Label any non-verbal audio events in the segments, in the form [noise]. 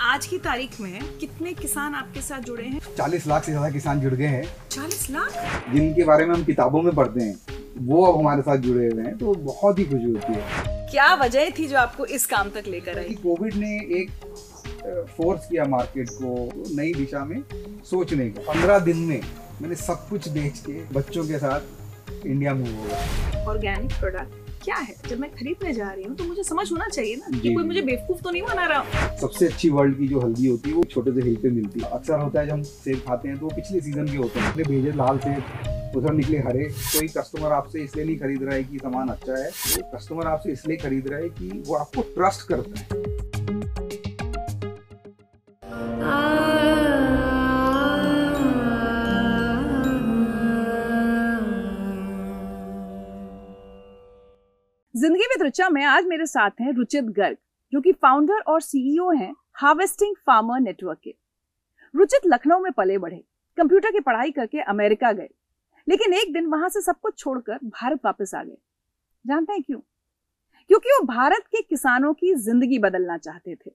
आज की तारीख में कितने किसान आपके साथ जुड़े हैं? चालीस लाख से ज़्यादा किसान जुड़ गए हैं। चालीस लाख? जिनके बारे में हम किताबों में पढ़ते हैं वो अब हमारे साथ जुड़े हुए हैं तो बहुत ही खुशी होती है। क्या वजह थी जो आपको इस काम तक लेकर आई? कि कोविड ने एक फोर्स किया मार्केट को नई दिशा में सोचने का। पंद्रह दिन में मैंने सब कुछ बेच के बच्चों के साथ इंडिया मूव हो गया। ऑर्गेनिक प्रोडक्ट क्या है? जब मैं खरीदने जा रही हूँ तो मुझे समझ होना चाहिए ना कि कोई मुझे बेवकूफ़ तो नहीं बना रहा। सबसे अच्छी वर्ल्ड की जो हल्दी होती है वो छोटे से हिल पे मिलती है। अक्सर होता है जब हम सेब खाते हैं तो वो पिछले सीज़न के होते हैं। अपने भेजे लाल सेब उधर निकले हरे। कोई कस्टमर आपसे इसलिए नहीं खरीद रहा है कि सामान अच्छा है। कस्टमर आपसे इसलिए खरीद रहा है कि वो आपको ट्रस्ट करता है। ज़िंदगी रुचा में आज मेरे साथ हैं रुचित गर्ग जो कि फाउंडर और सीईओ हैं हार्वेस्टिंग फार्मर नेटवर्क के रुचित लखनऊ में पले बढ़े कंप्यूटर की पढ़ाई करके अमेरिका गए लेकिन एक दिन वहाँ से सब कुछ छोड़कर भारत वापस आ गए जानते हैं क्यों क्योंकि वो भारत के किसानों की ज़िंदगी बदलना चाहते थे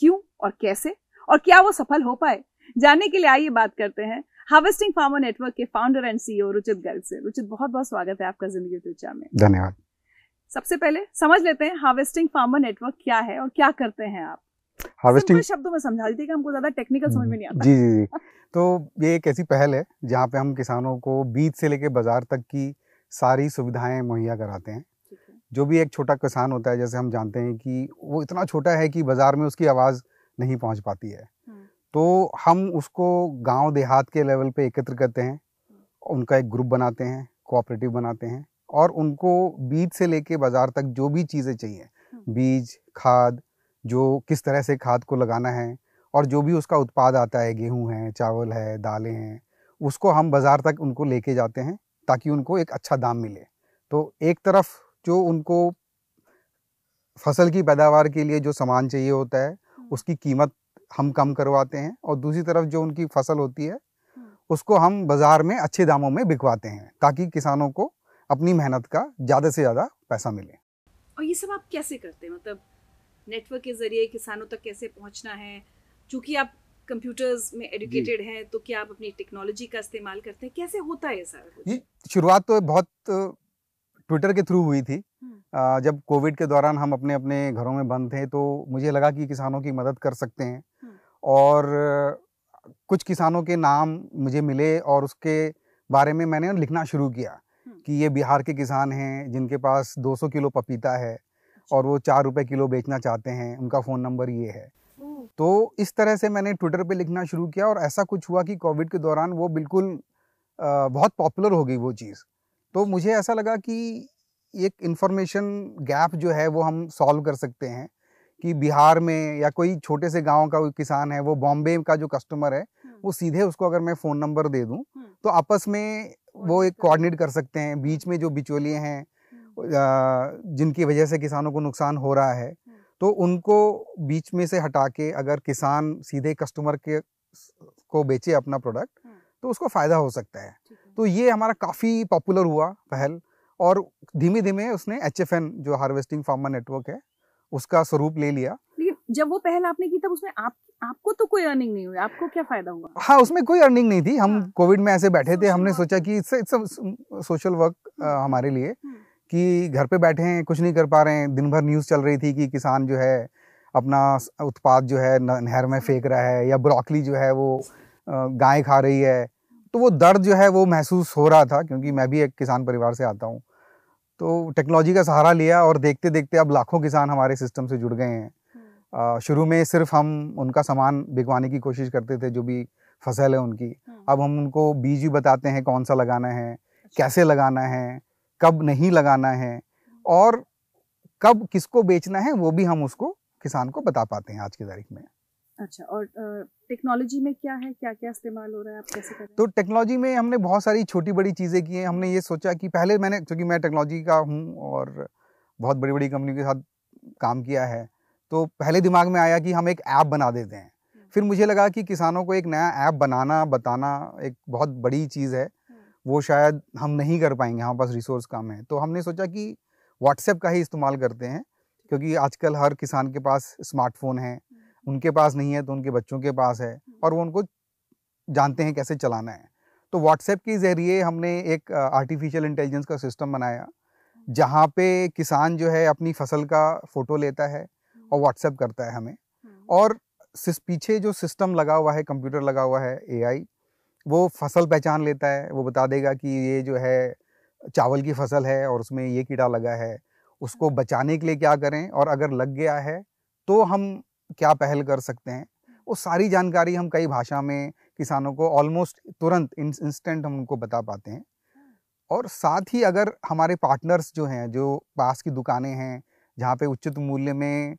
क्यों और कैसे और क्या वो सफल हो पाए जानने के लिए आइए बात करते हैं हार्वेस्टिंग फार्मर नेटवर्क के founder and CEO Ruchit Garg से रुचित बहुत बहुत स्वागत है आपका ज़िंदगी में धन्यवाद सबसे पहले समझ लेते हैं हार्वेस्टिंग फार्मर नेटवर्क क्या है और क्या करते हैं आप। हार्वेस्टिंग शब्दों में समझा दीजिए कि हमको ज़्यादा टेक्निकल समझ में नहीं आता। जी जी जी। तो ये एक ऐसी पहल है जहाँ पे हम किसानों को बीज से लेके बाज़ार तक की सारी सुविधाएँ मुहैया कराते हैं। जो भी एक छोटा किसान होता है जैसे हम जानते हैं कि वो इतना छोटा है कि बाज़ार में उसकी आवाज़ नहीं पहुँच पाती है। हम्म। तो हम उसको गाँव देहात के लेवल पे एकत्र करते हैं उनका एक ग्रुप बनाते हैं कोऑपरेटिव बनाते हैं। और उनको बीज से लेके बाज़ार तक जो भी चीज़ें चाहिए हम्म। बीज खाद जो किस तरह से खाद को लगाना है और जो भी उसका उत्पाद आता है गेहूँ है चावल है दालें हैं उसको हम बाज़ार तक उनको लेके जाते हैं ताकि उनको एक अच्छा दाम मिले। तो एक तरफ़ जो उनको फ़सल की पैदावार के लिए जो सामान चाहिए होता है उसकी कीमत हम कम करवाते हैं और दूसरी तरफ़ जो उनकी फ़सल होती है उसको हम बाज़ार में अच्छे दामों में बिकवाते हैं ताकि किसानों को अपनी मेहनत का ज़्यादा से ज़्यादा पैसा मिले। और ये सब आप कैसे करते हैं? मतलब नेटवर्क के ज़रिए किसानों तक कैसे पहुँचना है? चूँकि आप कंप्यूटर्स में एजुकेटेड हैं तो क्या आप अपनी टेक्नोलॉजी का इस्तेमाल करते हैं? कैसे होता है ये सारा ये शुरुआत तो बहुत ट्विटर के थ्रू हुई थी। हम्म। जब कोविड के दौरान हम अपने अपने घरों में बंद थे तो मुझे लगा कि किसानों की मदद कर सकते हैं। हम्म। और कुछ किसानों के नाम मुझे मिले और उसके बारे में मैंने लिखना शुरू किया। कि ये बिहार के किसान हैं जिनके पास 200 किलो पपीता है और वो चार रुपए किलो बेचना चाहते हैं उनका फ़ोन नंबर ये है। तो इस तरह से मैंने ट्विटर पे लिखना शुरू किया और ऐसा कुछ हुआ कि कोविड के दौरान वो बिल्कुल बहुत पॉपुलर हो गई वो चीज़। तो मुझे ऐसा लगा कि एक इन्फॉर्मेशन गैप जो है वो हम सॉल्व कर सकते हैं। कि बिहार में या कोई छोटे से गाँव का कोई किसान है वो बॉम्बे का जो कस्टमर है हम्म, वो सीधे उसको अगर मैं फ़ोन नंबर दे दूँ हम्म, तो आपस में वो एक कोऑर्डिनेट कर सकते हैं। बीच में जो बिचौलिए हैं हम्म, जिनकी वजह से किसानों को नुकसान हो रहा है तो उनको बीच में से हटा के अगर किसान सीधे कस्टमर के को बेचे अपना प्रोडक्ट। तो उसको फ़ायदा हो सकता है। है। तो ये हमारा काफ़ी पॉपुलर हुआ पहल और धीमे धीमे उसने एचएफएन जो हार्वेस्टिंग फार्मर नेटवर्क है उसका स्वरूप ले लिया। लेकिन जब वो पहल आपने की तब उसमें आप आपको तो कोई अर्निंग नहीं हुई आपको क्या फ़ायदा हुआ? हाँ उसमें कोई अर्निंग नहीं थी। हम हाँ। कोविड में ऐसे बैठे थे हमने सोचा कि इट्स इट्स सोशल वर्क। हमारे लिए हम्म, कि घर पे बैठे हैं कुछ नहीं कर पा रहे हैं। दिन भर न्यूज़ चल रही थी कि किसान जो है अपना उत्पाद जो है नहर में फेंक रहा है या ब्रोकली जो है वो गाय खा रही है। तो वो दर्द जो है वो महसूस हो रहा था क्योंकि मैं भी एक किसान परिवार से आता हूँ। तो टेक्नोलॉजी का सहारा लिया और देखते देखते अब लाखों किसान हमारे सिस्टम से जुड़ गए हैं। हम्म, शुरू में सिर्फ़ हम उनका सामान बिकवाने की कोशिश करते थे जो भी फ़सल है उनकी। हम्म, अब हम उनको बीज भी बताते हैं कौन सा लगाना है कैसे लगाना है कब नहीं लगाना है और कब किसको बेचना है वो भी हम उसको किसान को बता पाते हैं आज की तारीख में। अच्छा और टेक्नोलॉजी में क्या है? क्या क्या इस्तेमाल हो रहा है? आप कैसे कर रहे तो टेक्नोलॉजी में हमने बहुत सारी छोटी बड़ी चीज़ें की हैं। हमने ये सोचा कि पहले मैंने क्योंकि मैं टेक्नोलॉजी का हूँ और बहुत बड़ी बड़ी कंपनी के साथ काम किया है तो पहले दिमाग में आया कि हम एक ऐप बना देते हैं। फिर मुझे लगा कि किसानों को एक नया ऐप बनाना बताना एक बहुत बड़ी चीज़ है। वो शायद हम नहीं कर पाएँगे हमारे पास रिसोर्स कम है। तो हमने सोचा कि व्हाट्सएप का ही इस्तेमाल करते हैं क्योंकि आजकल हर किसान के पास स्मार्टफ़ोन है। उनके पास नहीं है तो उनके बच्चों के पास है और वो उनको जानते हैं कैसे चलाना है। तो व्हाट्सएप के ज़रिए हमने एक आर्टिफिशियल इंटेलिजेंस का सिस्टम बनाया जहाँ पे किसान जो है अपनी फ़सल का फ़ोटो लेता है और व्हाट्सएप करता है हमें। और पीछे जो सिस्टम लगा हुआ है कंप्यूटर लगा हुआ है एआई वो फ़सल पहचान लेता है वो बता देगा कि ये जो है चावल की फ़सल है और उसमें ये कीड़ा लगा है उसको बचाने के लिए क्या करें और अगर लग गया है तो हम क्या पहल कर सकते हैं वो सारी जानकारी हम कई भाषा में किसानों को ऑलमोस्ट तुरंत इंस्टेंट हम उनको बता पाते हैं। और साथ ही अगर हमारे पार्टनर्स जो हैं जो पास की दुकानें हैं जहाँ पे उचित मूल्य में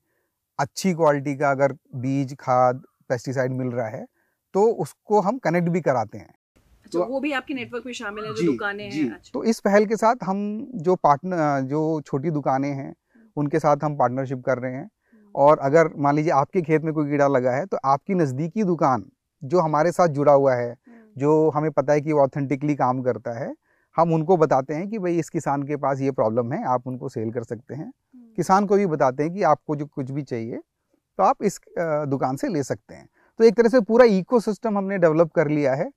अच्छी क्वालिटी का अगर बीज खाद पेस्टिसाइड मिल रहा है तो उसको हम कनेक्ट भी कराते हैं। अच्छा, तो वो भी आपके नेटवर्क में शामिल है जो दुकानें हैं अच्छा। तो इस पहल के साथ हम जो पार्टनर जो छोटी दुकानें हैं उनके साथ हम पार्टनरशिप कर रहे हैं। और अगर मान लीजिए आपके खेत में कोई कीड़ा लगा है तो आपकी नज़दीकी दुकान जो हमारे साथ जुड़ा हुआ है जो हमें पता है कि वो ऑथेंटिकली काम करता है हम उनको बताते हैं कि भाई इस किसान के पास ये प्रॉब्लम है आप उनको सेल कर सकते हैं। किसान को भी बताते हैं कि आपको जो कुछ भी चाहिए तो आप इस दुकान से ले सकते हैं। तो एक तरह से पूरा इकोसिस्टम हमने डेवलप कर लिया है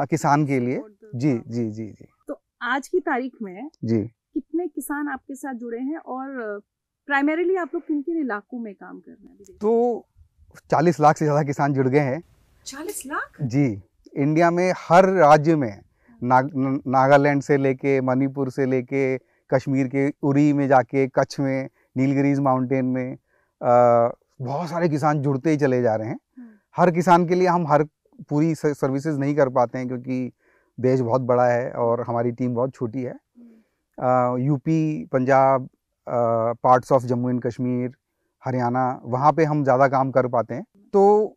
किसान के लिए। जी जी जी जी। तो आज की तारीख में जी। कितने किसान आपके साथ जुड़े हैं और प्राइमरीली आप लोग किन किन इलाकों में काम कर रहे हैं तो चालीस लाख से ज़्यादा किसान जुड़ गए हैं। चालीस लाख? जी इंडिया में हर राज्य में नाग नागालैंड से लेके मणिपुर से लेके कश्मीर के उरी में जाके कच्छ में नीलगिरीज माउंटेन में आ, बहुत सारे किसान जुड़ते ही चले जा रहे हैं। हम्म। हर किसान के लिए हम हर पूरी सर्विसेज़ नहीं कर पाते हैं क्योंकि देश बहुत बड़ा है और हमारी टीम बहुत छोटी है। आ, UP Punjab parts of Jammu and Kashmir Haryana वहाँ पे हम ज़्यादा काम कर पाते हैं। तो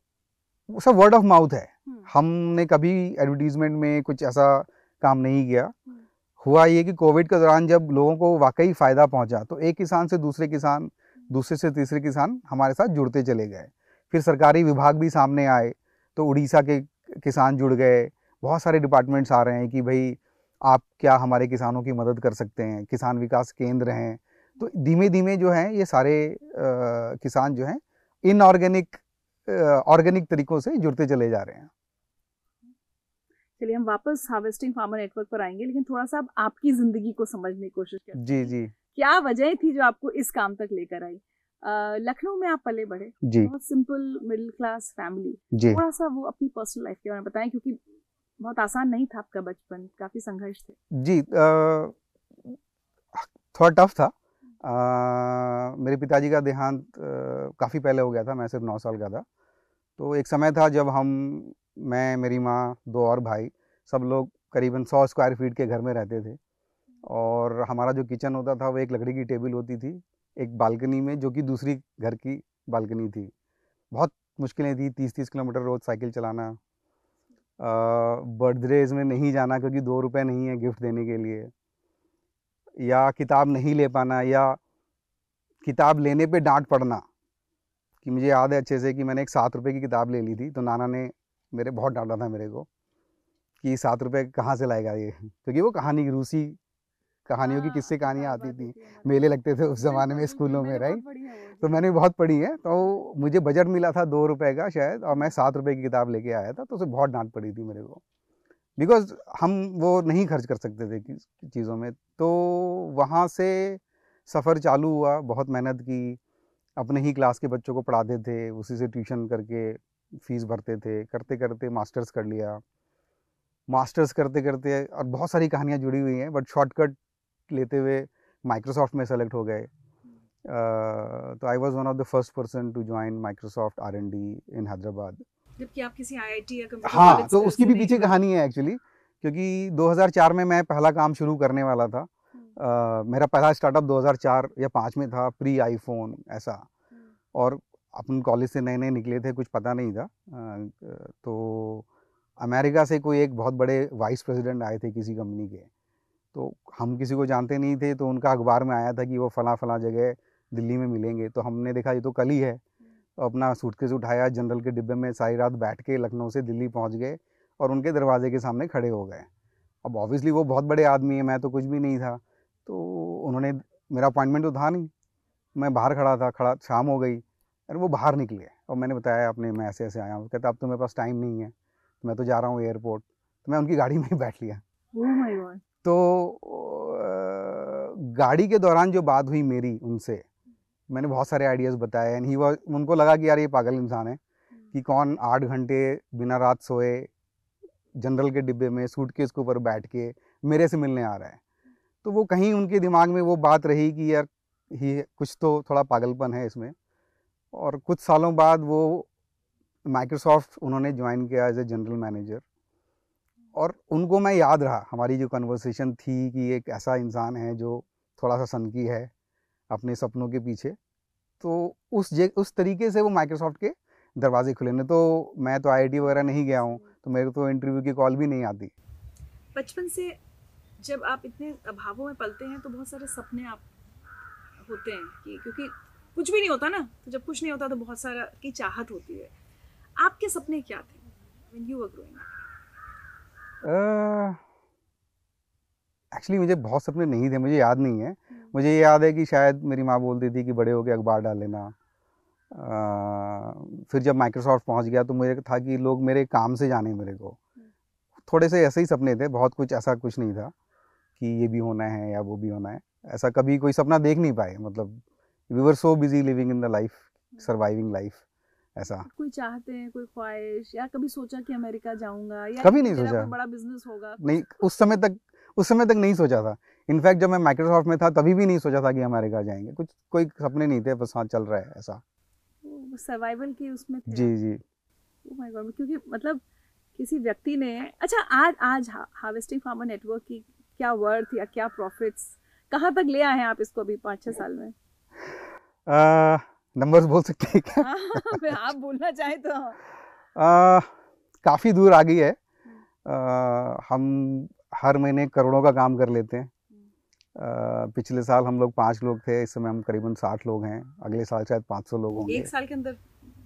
सब वर्ड ऑफ़ माउथ है। हम्म। हमने कभी एडवर्टीजमेंट में कुछ ऐसा काम नहीं किया। हम्म। हुआ ये कि कोविड के दौरान जब लोगों को वाकई फ़ायदा पहुँचा तो एक किसान से दूसरे किसान दूसरे से तीसरे किसान हमारे साथ जुड़ते चले गए। फिर सरकारी विभाग भी सामने आए तो उड़ीसा के किसान जुड़ गए। बहुत सारे डिपार्टमेंट्स आ रहे हैं कि भाई आप क्या हमारे किसानों की मदद कर सकते हैं? किसान विकास केंद्र हैं। तो धीमे धीमे जो है ये सारे आ, किसान जो हैं इनऑर्गेनिक ऑर्गेनिक तरीकों से जुड़ते चले जा रहे हैं। चलिए हम वापस हार्वेस्टिंग फार्मर नेटवर्क पर आएँगे लेकिन थोड़ा सा आपकी ज़िंदगी को समझने की कोशिश करते जी जी। क्या वजह थी जो आपको इस काम तक लेकर आई? लखनऊ में आप पले बढ़े। जी। बहुत सिंपल मिडिल क्लास फैमिली। जी। थोड़ा सा वो अपनी पर्सनल लाइफ के बारे में बताएँ क्योंकि बहुत आसान नहीं था आपका बचपन काफ़ी संघर्ष थे। जी थोड़ा टफ था। आ, मेरे पिताजी का देहांत काफ़ी पहले हो गया था मैं सिर्फ़ नौ साल का था। तो एक समय था जब हम मैं मेरी माँ दो और भाई सब लोग करीबन सौ स्क्वायर फीट के घर में रहते थे। और हमारा जो किचन होता था वो एक लकड़ी की टेबल होती थी एक बालकनी में जो कि दूसरी घर की बालकनी थी। बहुत मुश्किलें थी तीस तीस किलोमीटर रोज़ साइकिल चलाना बर्थडेज में नहीं जाना क्योंकि दो रुपए नहीं है गिफ्ट देने के लिए। या किताब नहीं ले पाना या किताब लेने पे डांट पड़ना कि मुझे याद है अच्छे से कि मैंने एक सात रुपये की किताब ले ली थी तो नाना ने मेरे बहुत डांटा था मेरे को कि सात रुपये कहाँ से लाएगा ये? क्योंकि वो कहानी रूसी कहानियों की किससे कहानियाँ आती थी। मेले लगते थे उस ज़माने में स्कूलों में राइट? तो मैंने बहुत पढ़ी है तो मुझे बजट मिला था दो रुपये का शायद और मैं सात रुपये की किताब लेके आया था तो उसे बहुत डांट पड़ी थी मेरे को। बिकॉज़ हम वो नहीं खर्च कर सकते थे चीज़ों में। तो वहाँ से सफ़र चालू हुआ बहुत मेहनत की। अपने ही क्लास के बच्चों को पढ़ाते थे उसी से ट्यूशन करके फ़ीस भरते थे करते करते मास्टर्स कर लिया। मास्टर्स करते करते और बहुत सारी कहानियाँ जुड़ी हुई हैं बट शॉर्टकट लेते हुए माइक्रोसॉफ्ट में सेलेक्ट हो गए। तो I was one of the first person to join Microsoft R and D in Hyderabad जबकि आप किसी आईआईटी या हाँ तो उसकी भी पीछे कहानी है एक्चुअली क्योंकि 2004 में मैं पहला काम शुरू करने वाला था। uh, मेरा पहला स्टार्टअप 2004 या 5 में था प्री आईफोन ऐसा। हम्म। और अपन कॉलेज से नए नए निकले थे कुछ पता नहीं था। आ, तो अमेरिका से कोई एक बहुत बड़े वाइस प्रेसिडेंट आए थे किसी कंपनी के। तो हम किसी को जानते नहीं थे तो उनका अखबार में आया था कि वो फला फला जगह दिल्ली में मिलेंगे। तो हमने देखा ये तो कल ही है। अपना सूटकेस उठाया जनरल के डिब्बे में सारी रात बैठ के लखनऊ से दिल्ली पहुँच गए और उनके दरवाजे के सामने खड़े हो गए। अब ऑब्वियसली वो बहुत बड़े आदमी है मैं तो कुछ भी नहीं था। तो उन्होंने मेरा अपॉइंटमेंट तो था नहीं। मैं बाहर खड़ा था खड़ा शाम हो गई अरे वो बाहर निकले और मैंने बताया अपने मैं ऐसे ऐसे आया हूँ। कहता अब तो मेरे पास टाइम नहीं है। तो मैं तो जा रहा हूँ एयरपोर्ट तो मैं उनकी गाड़ी में ही बैठ लिया। Oh तो गाड़ी के दौरान जो बात हुई मेरी उनसे मैंने बहुत सारे आइडियाज़ बताए एंड ही वाज उनको लगा कि यार ये पागल इंसान है कि कौन आठ घंटे बिना रात सोए जनरल के डिब्बे में सूट के ऊपर बैठ के मेरे से मिलने आ रहा है। तो वो कहीं उनके दिमाग में वो बात रही कि यार ही कुछ तो थोड़ा पागलपन है इसमें। और कुछ सालों बाद वो माइक्रोसॉफ्ट उन्होंने ज्वाइन किया एज ए जनरल मैनेजर और उनको मैं याद रहा हमारी जो कन्वर्सेशन थी कि एक ऐसा इंसान है जो थोड़ा सा सनकी है। अपने सपनों के पीछे। तो उस जे उस तरीके से वो माइक्रोसॉफ्ट के दरवाजे खुले। ने तो मैं तो आईआईटी वगैरह नहीं गया हूँ तो मेरे को तो इंटरव्यू की कॉल भी नहीं आती। बचपन से जब आप इतने अभावों में पलते हैं तो बहुत सारे सपने आप होते हैं कि क्योंकि कुछ भी नहीं होता ना तो जब कुछ नहीं होता तो बहुत सारा की चाहत होती है। आपके सपने क्या थे you were growing up? Actually मुझे बहुत सपने नहीं थे मुझे याद नहीं है। मुझे ये याद है कि शायद मेरी माँ बोलती थी कि बड़े होके अखबार डाल लेना। फिर जब माइक्रोसॉफ्ट पहुँच गया तो मुझे था कि लोग मेरे काम से जाने मेरे को। थोड़े से ऐसे ही सपने थे बहुत कुछ ऐसा कुछ नहीं था कि ये भी होना है या वो भी होना है। ऐसा कभी कोई सपना देख नहीं पाए मतलब we were so busy living in the life surviving life ऐसा। कोई चाहते हैं कोई ख्वाहिश या कभी सोचा कि अमेरिका जाऊँगा या कभी नहीं सोचा। बड़ा बिज़नेस होगा? नहीं उस समय तक उस समय तक नहीं सोचा था। इनफैक्ट जब मैं माइक्रोसॉफ्ट में था तभी भी नहीं सोचा था कि अमेरिका जाएँगे। कुछ कोई सपने नहीं थे बस हाँ चल रहा है ऐसा। सर्वाइवल की उसमें थे। जी जी। Oh my God, क्योंकि मतलब किसी व्यक्ति ने अच्छा आज आज हार्वेस्टिंग फार्मर नेटवर्क की क्या वर्थ या क्या प्रॉफिट्स कहाँ तक ले आए हैं आप इसको अभी पाँच छः साल में? नंबर्स बोल सकते हैं क्या? हाँ, फिर आप बोलना चाहें तो। आ, काफ़ी दूर आ गई है आ, हम हर महीने करोड़ों का काम कर लेते हैं। आ, पिछले साल हम लोग पाँच लोग थे इस समय हम करीबन साठ लोग हैं। अगले साल शायद पाँच सौ लोग होंगे। एक साल के अंदर?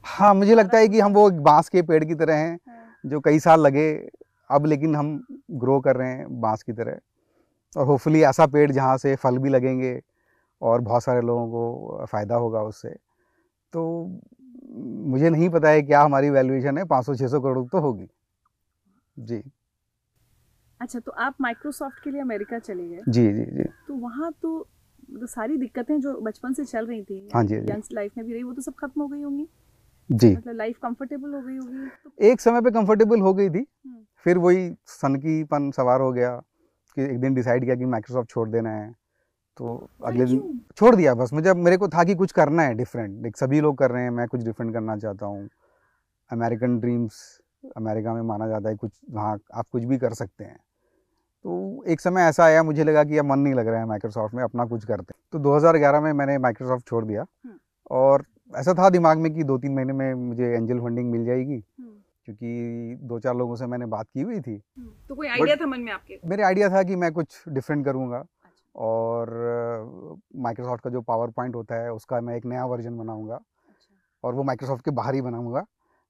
हाँ मुझे लगता है कि हम वो एक बाँस के पेड़ की तरह हैं हाँ, जो कई साल लगे अब लेकिन हम ग्रो कर रहे हैं बाँस की तरह। और होपफुली ऐसा पेड़ जहाँ से फल भी लगेंगे और बहुत सारे लोगों को फ़ायदा होगा उससे। तो मुझे नहीं पता है क्या हमारी वैल्यूएशन है 500-600 करोड़ तो होगी। जी। अच्छा तो आप माइक्रोसॉफ्ट के लिए अमेरिका चले गए? जी जी जी। तो वहाँ तो मतलब सारी दिक्कतें जो बचपन से चल रही थी हाँ जी, हाँ यंग लाइफ में भी रही वो तो सब खत्म हो गई होंगी? जी। मतलब लाइफ कंफर्टेबल हो गई होगी? तो एक समय पे कंफर्टेबल हो गई थी हम्म। फिर वही सनकीपन सवार हो गया कि एक दिन डिसाइड किया कि माइक्रोसॉफ्ट छोड़ देना है तो अगले दिन छोड़ दिया बस। मुझे मेरे को था कि कुछ करना है डिफरेंट लाइक सभी लोग कर रहे हैं मैं कुछ डिफरेंट करना चाहता हूँ। अमेरिकन ड्रीम्स अमेरिका में माना जाता है कुछ वहाँ आप कुछ भी कर सकते हैं। तो एक समय ऐसा आया मुझे लगा कि अब मन नहीं लग रहा है माइक्रोसॉफ्ट में अपना कुछ करते। हैं तो 2011 में मैंने माइक्रोसॉफ्ट छोड़ दिया। हम्म। और ऐसा था दिमाग में कि दो तीन महीने में मुझे एंजल फंडिंग मिल जाएगी। हम्म, क्योंकि दो चार लोगों से मैंने बात की हुई थी। हम्म। तो कोई आइडिया था मन में आपके? मेरे आइडिया था कि मैं कुछ डिफरेंट करूँगा। अच्छा। और माइक्रोसॉफ्ट का जो पावर पॉइंट होता है उसका मैं एक नया वर्जन बनाऊँगा। अच्छा। और वो माइक्रोसॉफ्ट के बाहर ही बनाऊँगा।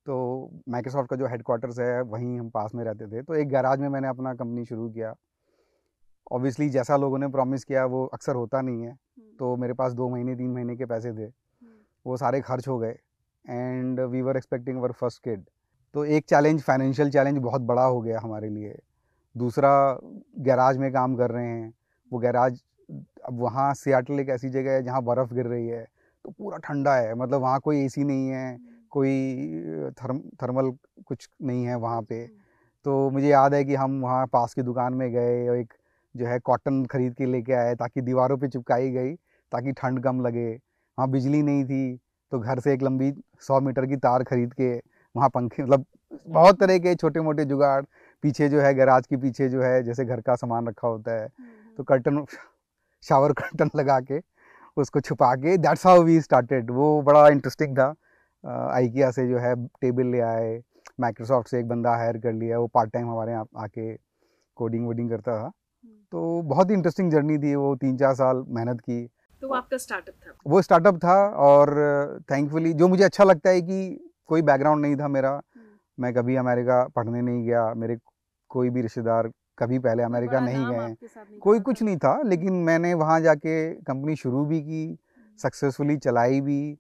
तो माइक्रोसॉफ्ट का जो हेडक्वार्टर्स है वहीं हम पास में रहते थे। तो एक गैराज में मैंने अपना कंपनी शुरू किया। ऑब्वियसली जैसा लोगों ने प्रॉमिस किया वो अक्सर होता नहीं है। हम्म, तो मेरे पास दो महीने तीन महीने के पैसे थे। हम्म, वो सारे खर्च हो गए। And we were expecting our first kid तो एक चैलेंज फाइनेंशियल चैलेंज बहुत बड़ा हो गया हमारे लिए। दूसरा गैराज में काम कर रहे हैं। वो गैराज अब वहाँ सियाटल एक ऐसी जगह है जहाँ बर्फ़ गिर रही है। तो पूरा ठंडा है। मतलब वहाँ कोई एसी नहीं है। कोई थर्म थर्मल कुछ नहीं है वहाँ पे। तो मुझे याद है कि हम वहाँ पास की दुकान में गए और एक जो है कॉटन खरीद के लेके आए ताकि दीवारों पे चिपकाई गई ताकि ठंड कम लगे। वहाँ बिजली नहीं थी तो घर से एक लंबी सौ मीटर की तार खरीद के वहाँ पंखे मतलब बहुत तरह के छोटे मोटे जुगाड़ पीछे जो है गैराज के पीछे जो है जैसे घर का सामान रखा होता है। तो कर्टन शावर कर्टन लगा के उसको छुपा के दैट्स हाउ वी स्टार्टेड वो बड़ा इंटरेस्टिंग था। आइकिया से जो है टेबल ले आए माइक्रोसॉफ्ट से एक बंदा हायर कर लिया वो पार्ट टाइम हमारे यहाँ आके कोडिंग वोडिंग करता था। हम्म। तो बहुत ही इंटरेस्टिंग जर्नी थी वो तीन चार साल मेहनत की। तो वो आपका स्टार्टअप था? वो स्टार्टअप था और थैंकफुली जो मुझे अच्छा लगता है कि कोई बैकग्राउंड नहीं था मेरा। हम्म, मैं कभी अमेरिका पढ़ने नहीं गया मेरे कोई भी रिश्तेदार कभी पहले अमेरिका नहीं गए। कोई कुछ नहीं था लेकिन मैंने वहाँ जाके कंपनी शुरू भी की सक्सेसफुली चलाई भी।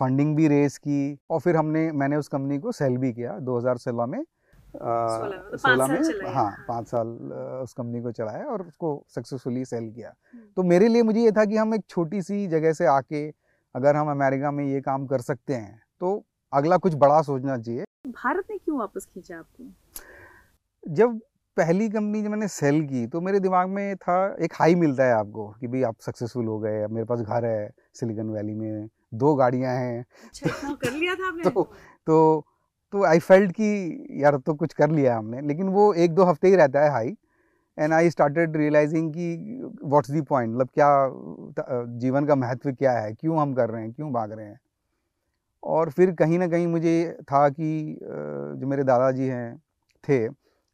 फंडिंग भी रेस की और फिर हमने मैंने उस कंपनी को सेल भी किया 2016 में। सोलह में, तो सोलह साल में हाँ पाँच साल उस कंपनी को चलाया और उसको सक्सेसफुली सेल किया। हम्म। तो मेरे लिए मुझे ये था कि हम एक छोटी सी जगह से आके अगर हम अमेरिका में ये काम कर सकते हैं तो अगला कुछ बड़ा सोचना चाहिए। भारत ने क्यों वापस खींचा आपको? जब पहली कंपनी जब मैंने सेल की तो मेरे दिमाग में था एक हाई मिलता है आपको कि भाई आप सक्सेसफुल हो गए अब मेरे पास घर है सिलिकॉन वैली में दो गाड़ियाँ हैं। इतना कर लिया था आपने? [laughs] तो तो तो आई फेल्ट कि यार तो कुछ कर लिया हमने लेकिन वो एक दो हफ़्ते ही रहता है high and I started realizing कि व्हाट्स दी पॉइंट मतलब क्या जीवन का महत्व क्या है? क्यों हम कर रहे हैं? क्यों भाग रहे हैं? और फिर कहीं ना कहीं मुझे था कि जो मेरे दादाजी हैं थे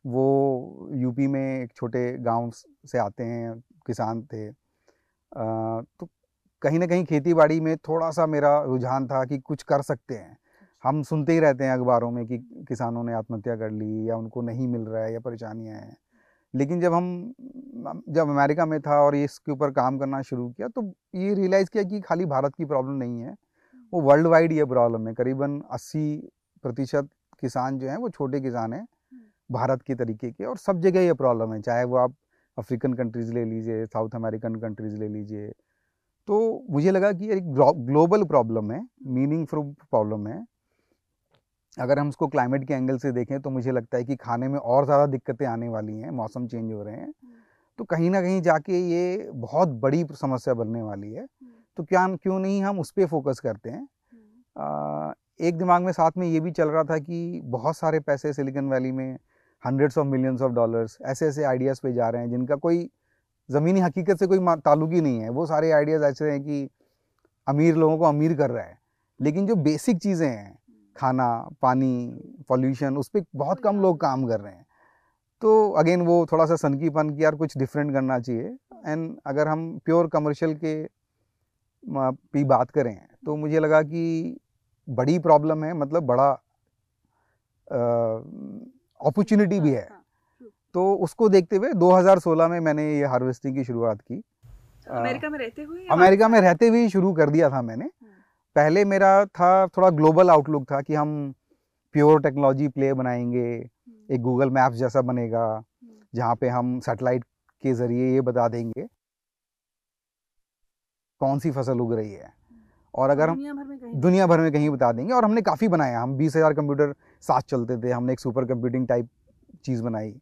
वो यूपी में एक छोटे गाँव से आते हैं किसान थे। तो कहीं ना कहीं खेती बाड़ी में थोड़ा सा मेरा रुझान था कि कुछ कर सकते हैं। हम सुनते ही रहते हैं अखबारों में कि किसानों ने आत्महत्या कर ली या उनको नहीं मिल रहा है या परेशानियाँ हैं। लेकिन जब हम जब अमेरिका में था और इसके ऊपर काम करना शुरू किया तो ये रियलाइज़ किया कि खाली भारत की प्रॉब्लम नहीं है। वो वर्ल्ड वाइड ये प्रॉब्लम है। करीबन 80 प्रतिशत किसान जो हैं वो छोटे किसान हैं भारत के तरीके के और सब जगह ये प्रॉब्लम है। चाहे वो आप अफ्रीकन कंट्रीज़ ले लीजिए साउथ अमेरिकन कंट्रीज़ ले लीजिए तो मुझे लगा कि एक ग्लोबल प्रॉब्लम है मीनिंगफुल प्रॉब्लम है। अगर हम उसको क्लाइमेट के एंगल से देखें तो मुझे लगता है कि खाने में और ज़्यादा दिक्कतें आने वाली हैं मौसम चेंज हो रहे हैं। तो कहीं ना कहीं जाके ये बहुत बड़ी समस्या बनने वाली है। तो क्या क्यों नहीं हम उस पर फोकस करते हैं? आ, एक दिमाग में साथ में ये भी चल रहा था कि बहुत सारे पैसे सिलिकॉन वैली में hundreds of millions of dollars ऐसे ऐसे आइडियाज़ पे जा रहे हैं जिनका कोई ज़मीनी हकीकत से कोई ताल्लुक ही नहीं है। वो सारे आइडियाज़ ऐसे हैं कि अमीर लोगों को अमीर कर रहा है। लेकिन जो बेसिक चीज़ें हैं, खाना, पानी पॉल्यूशन उस पर बहुत कम लोग काम कर रहे हैं। तो अगेन वो थोड़ा सा सनकीपन की यार कुछ डिफरेंट करना चाहिए। एंड अगर हम प्योर कमर्शियल के की बात करें तो मुझे लगा कि बड़ी प्रॉब्लम है मतलब बड़ा अपॉर्चुनिटी भी है। तो उसको देखते हुए 2016 में मैंने ये हार्वेस्टिंग की शुरुआत की। तो अमेरिका में रहते हुए अमेरिका में रहते हुए शुरू कर दिया था मैंने। हम्म, पहले मेरा था थोड़ा ग्लोबल आउटलुक था कि हम प्योर टेक्नोलॉजी प्ले बनाएँगे हम्म, एक गूगल मैप्स जैसा बनेगा हम्म, जहाँ पे हम सैटेलाइट के ज़रिए ये बता देंगे कौन सी फ़सल उग रही है। और अगर हम दुनिया भर में कहीं दुनिया भर में कहीं बता देंगे और हमने काफ़ी बनाया हम बीस हज़ार कंप्यूटर साथ चलते थे हमने एक सुपर कंप्यूटिंग टाइप चीज़ बनाई।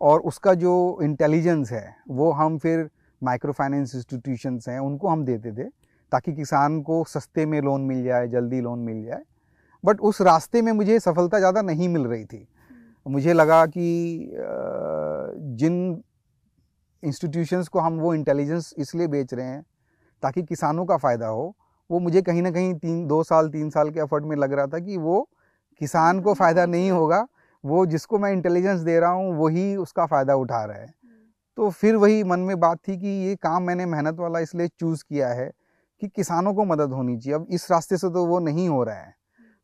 और उसका जो इंटेलिजेंस है, वो हम फिर माइक्रो फाइनेंस इंस्टीट्यूशंस हैं, उनको हम देते थे, ताकि किसान को सस्ते में लोन मिल जाए, जल्दी लोन मिल जाए। बट उस रास्ते में मुझे सफलता ज़्यादा नहीं मिल रही थी। मुझे लगा कि जिन इंस्टीट्यूशंस को हम वो इंटेलिजेंस इसलिए बेच रहे हैं, ताकि किसानों का फ़ायदा हो, वो मुझे कहीं ना कहीं तीन, दो साल, तीन साल के एफर्ट में लग रहा था कि वो किसान को फ़ायदा नहीं होगा वो जिसको मैं इंटेलिजेंस दे रहा हूँ वही उसका फ़ायदा उठा रहा है। तो फिर वही मन में बात थी कि ये काम मैंने मेहनत वाला इसलिए चूज़ किया है कि किसानों को मदद होनी चाहिए। अब इस रास्ते से तो वो नहीं हो रहा है।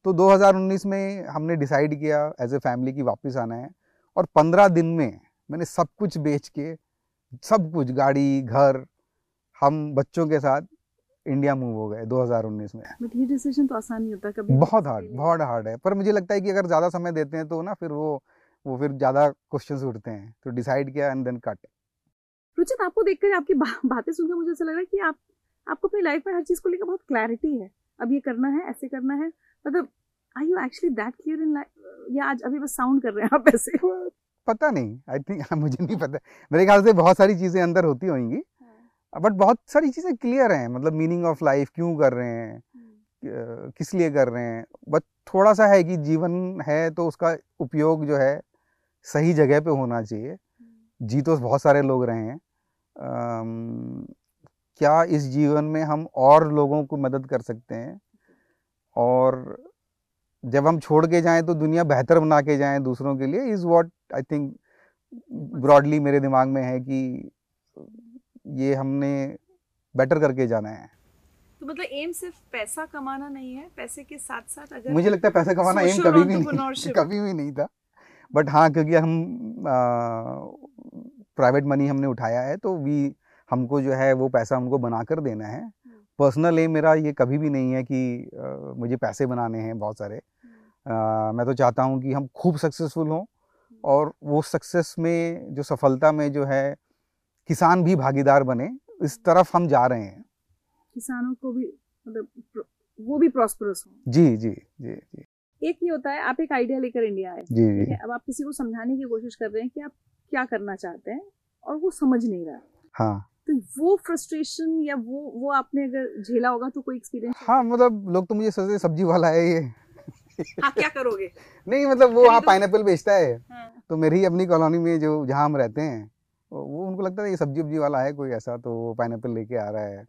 तो 2019 में हमने डिसाइड किया एज ए फैमिली की वापस आना है और 15 दिन में मैंने सब कुछ बेच के सब कुछ गाड़ी घर हम बच्चों के साथ इंडिया मूव हो गए 2019 में। बट ये डिसीज़न तो आसान नहीं होता कभी। बहुत हार्ड बहुत हार्ड है। पर मुझे लगता है कि अगर ज़्यादा समय देते हैं तो ना फिर वो वो फिर ज़्यादा क्वेश्चंस उठते हैं। तो डिसाइड किया एंड देन कट रुचित आपको देखकर आपकी बा, बातें सुनकर मुझे ऐसा लग रहा है कि आप आपको अपनी लाइफ में हर चीज़ को लेकर बहुत क्लैरिटी है। अब ये करना है ऐसे करना है। मतलब I you actually that clear in life या आज अभी बस साउंड कर रहे हैं आप ऐसे? [laughs] पता नहीं। आई थिंक [laughs] मुझे नहीं पता। मेरे ख्याल से बहुत सारी चीज़ें अंदर होती होंगी। बट बहुत सारी चीज़ें क्लियर हैं मतलब मीनिंग ऑफ़ लाइफ क्यों कर रहे हैं किस लिए कर रहे हैं। बट थोड़ा सा है कि जीवन है तो उसका उपयोग जो है सही जगह पे होना चाहिए। जी तो बहुत सारे लोग रहे हैं। अम, क्या इस जीवन में हम और लोगों को मदद कर सकते हैं? और जब हम छोड़ के जाएँ तो दुनिया बेहतर बना के जाएँ दूसरों के लिए is what I think broadly मेरे दिमाग में है कि ये हमने बेटर करके जाना है। तो मतलब एम सिर्फ़ पैसा कमाना नहीं है पैसे के साथ साथ अगर मुझे लगता है पैसा कमाना एम कभी भी नहीं [laughs] कभी भी नहीं था। बट हाँ क्योंकि हम प्राइवेट मनी हमने उठाया है तो वी हमको जो है वो पैसा हमको बनाकर देना है। पर्सनल एम मेरा ये कभी भी नहीं है कि आ, मुझे पैसे बनाने हैं बहुत सारे। आ, मैं तो चाहता हूँ कि हम खूब सक्सेसफुल हों और वो सक्सेस में जो सफलता में जो है किसान भी भागीदार बने इस तरफ़ हम जा रहे हैं। किसानों को भी मतलब वो भी प्रॉस्परस हो। जी जी जी जी। एक ये होता है आप एक आइडिया लेकर इंडिया आए। जी जी। अब आप किसी को समझाने की कोशिश कर रहे हैं कि आप क्या करना चाहते हैं और वो समझ नहीं रहा। हाँ। तो वो फ्रस्ट्रेशन या वो वो आपने अगर झेला होगा तो कोई एक्सपीरियंस हाँ मतलब लोग तो मुझे सोचते सब्ज़ी वाला है ये। हाँ क्या करोगे? [laughs] नहीं मतलब वो वहाँ खरीदो। पाइनएप्पल बेचता है। हाँ, तो मेरी ही अपनी कॉलोनी में जो जहाँ हम रहते हैं वो वो उनको लगता है ये सब्ज़ी उब्जी वाला है, कोई ऐसा तो वो पाइनएप्पल लेके आ रहा है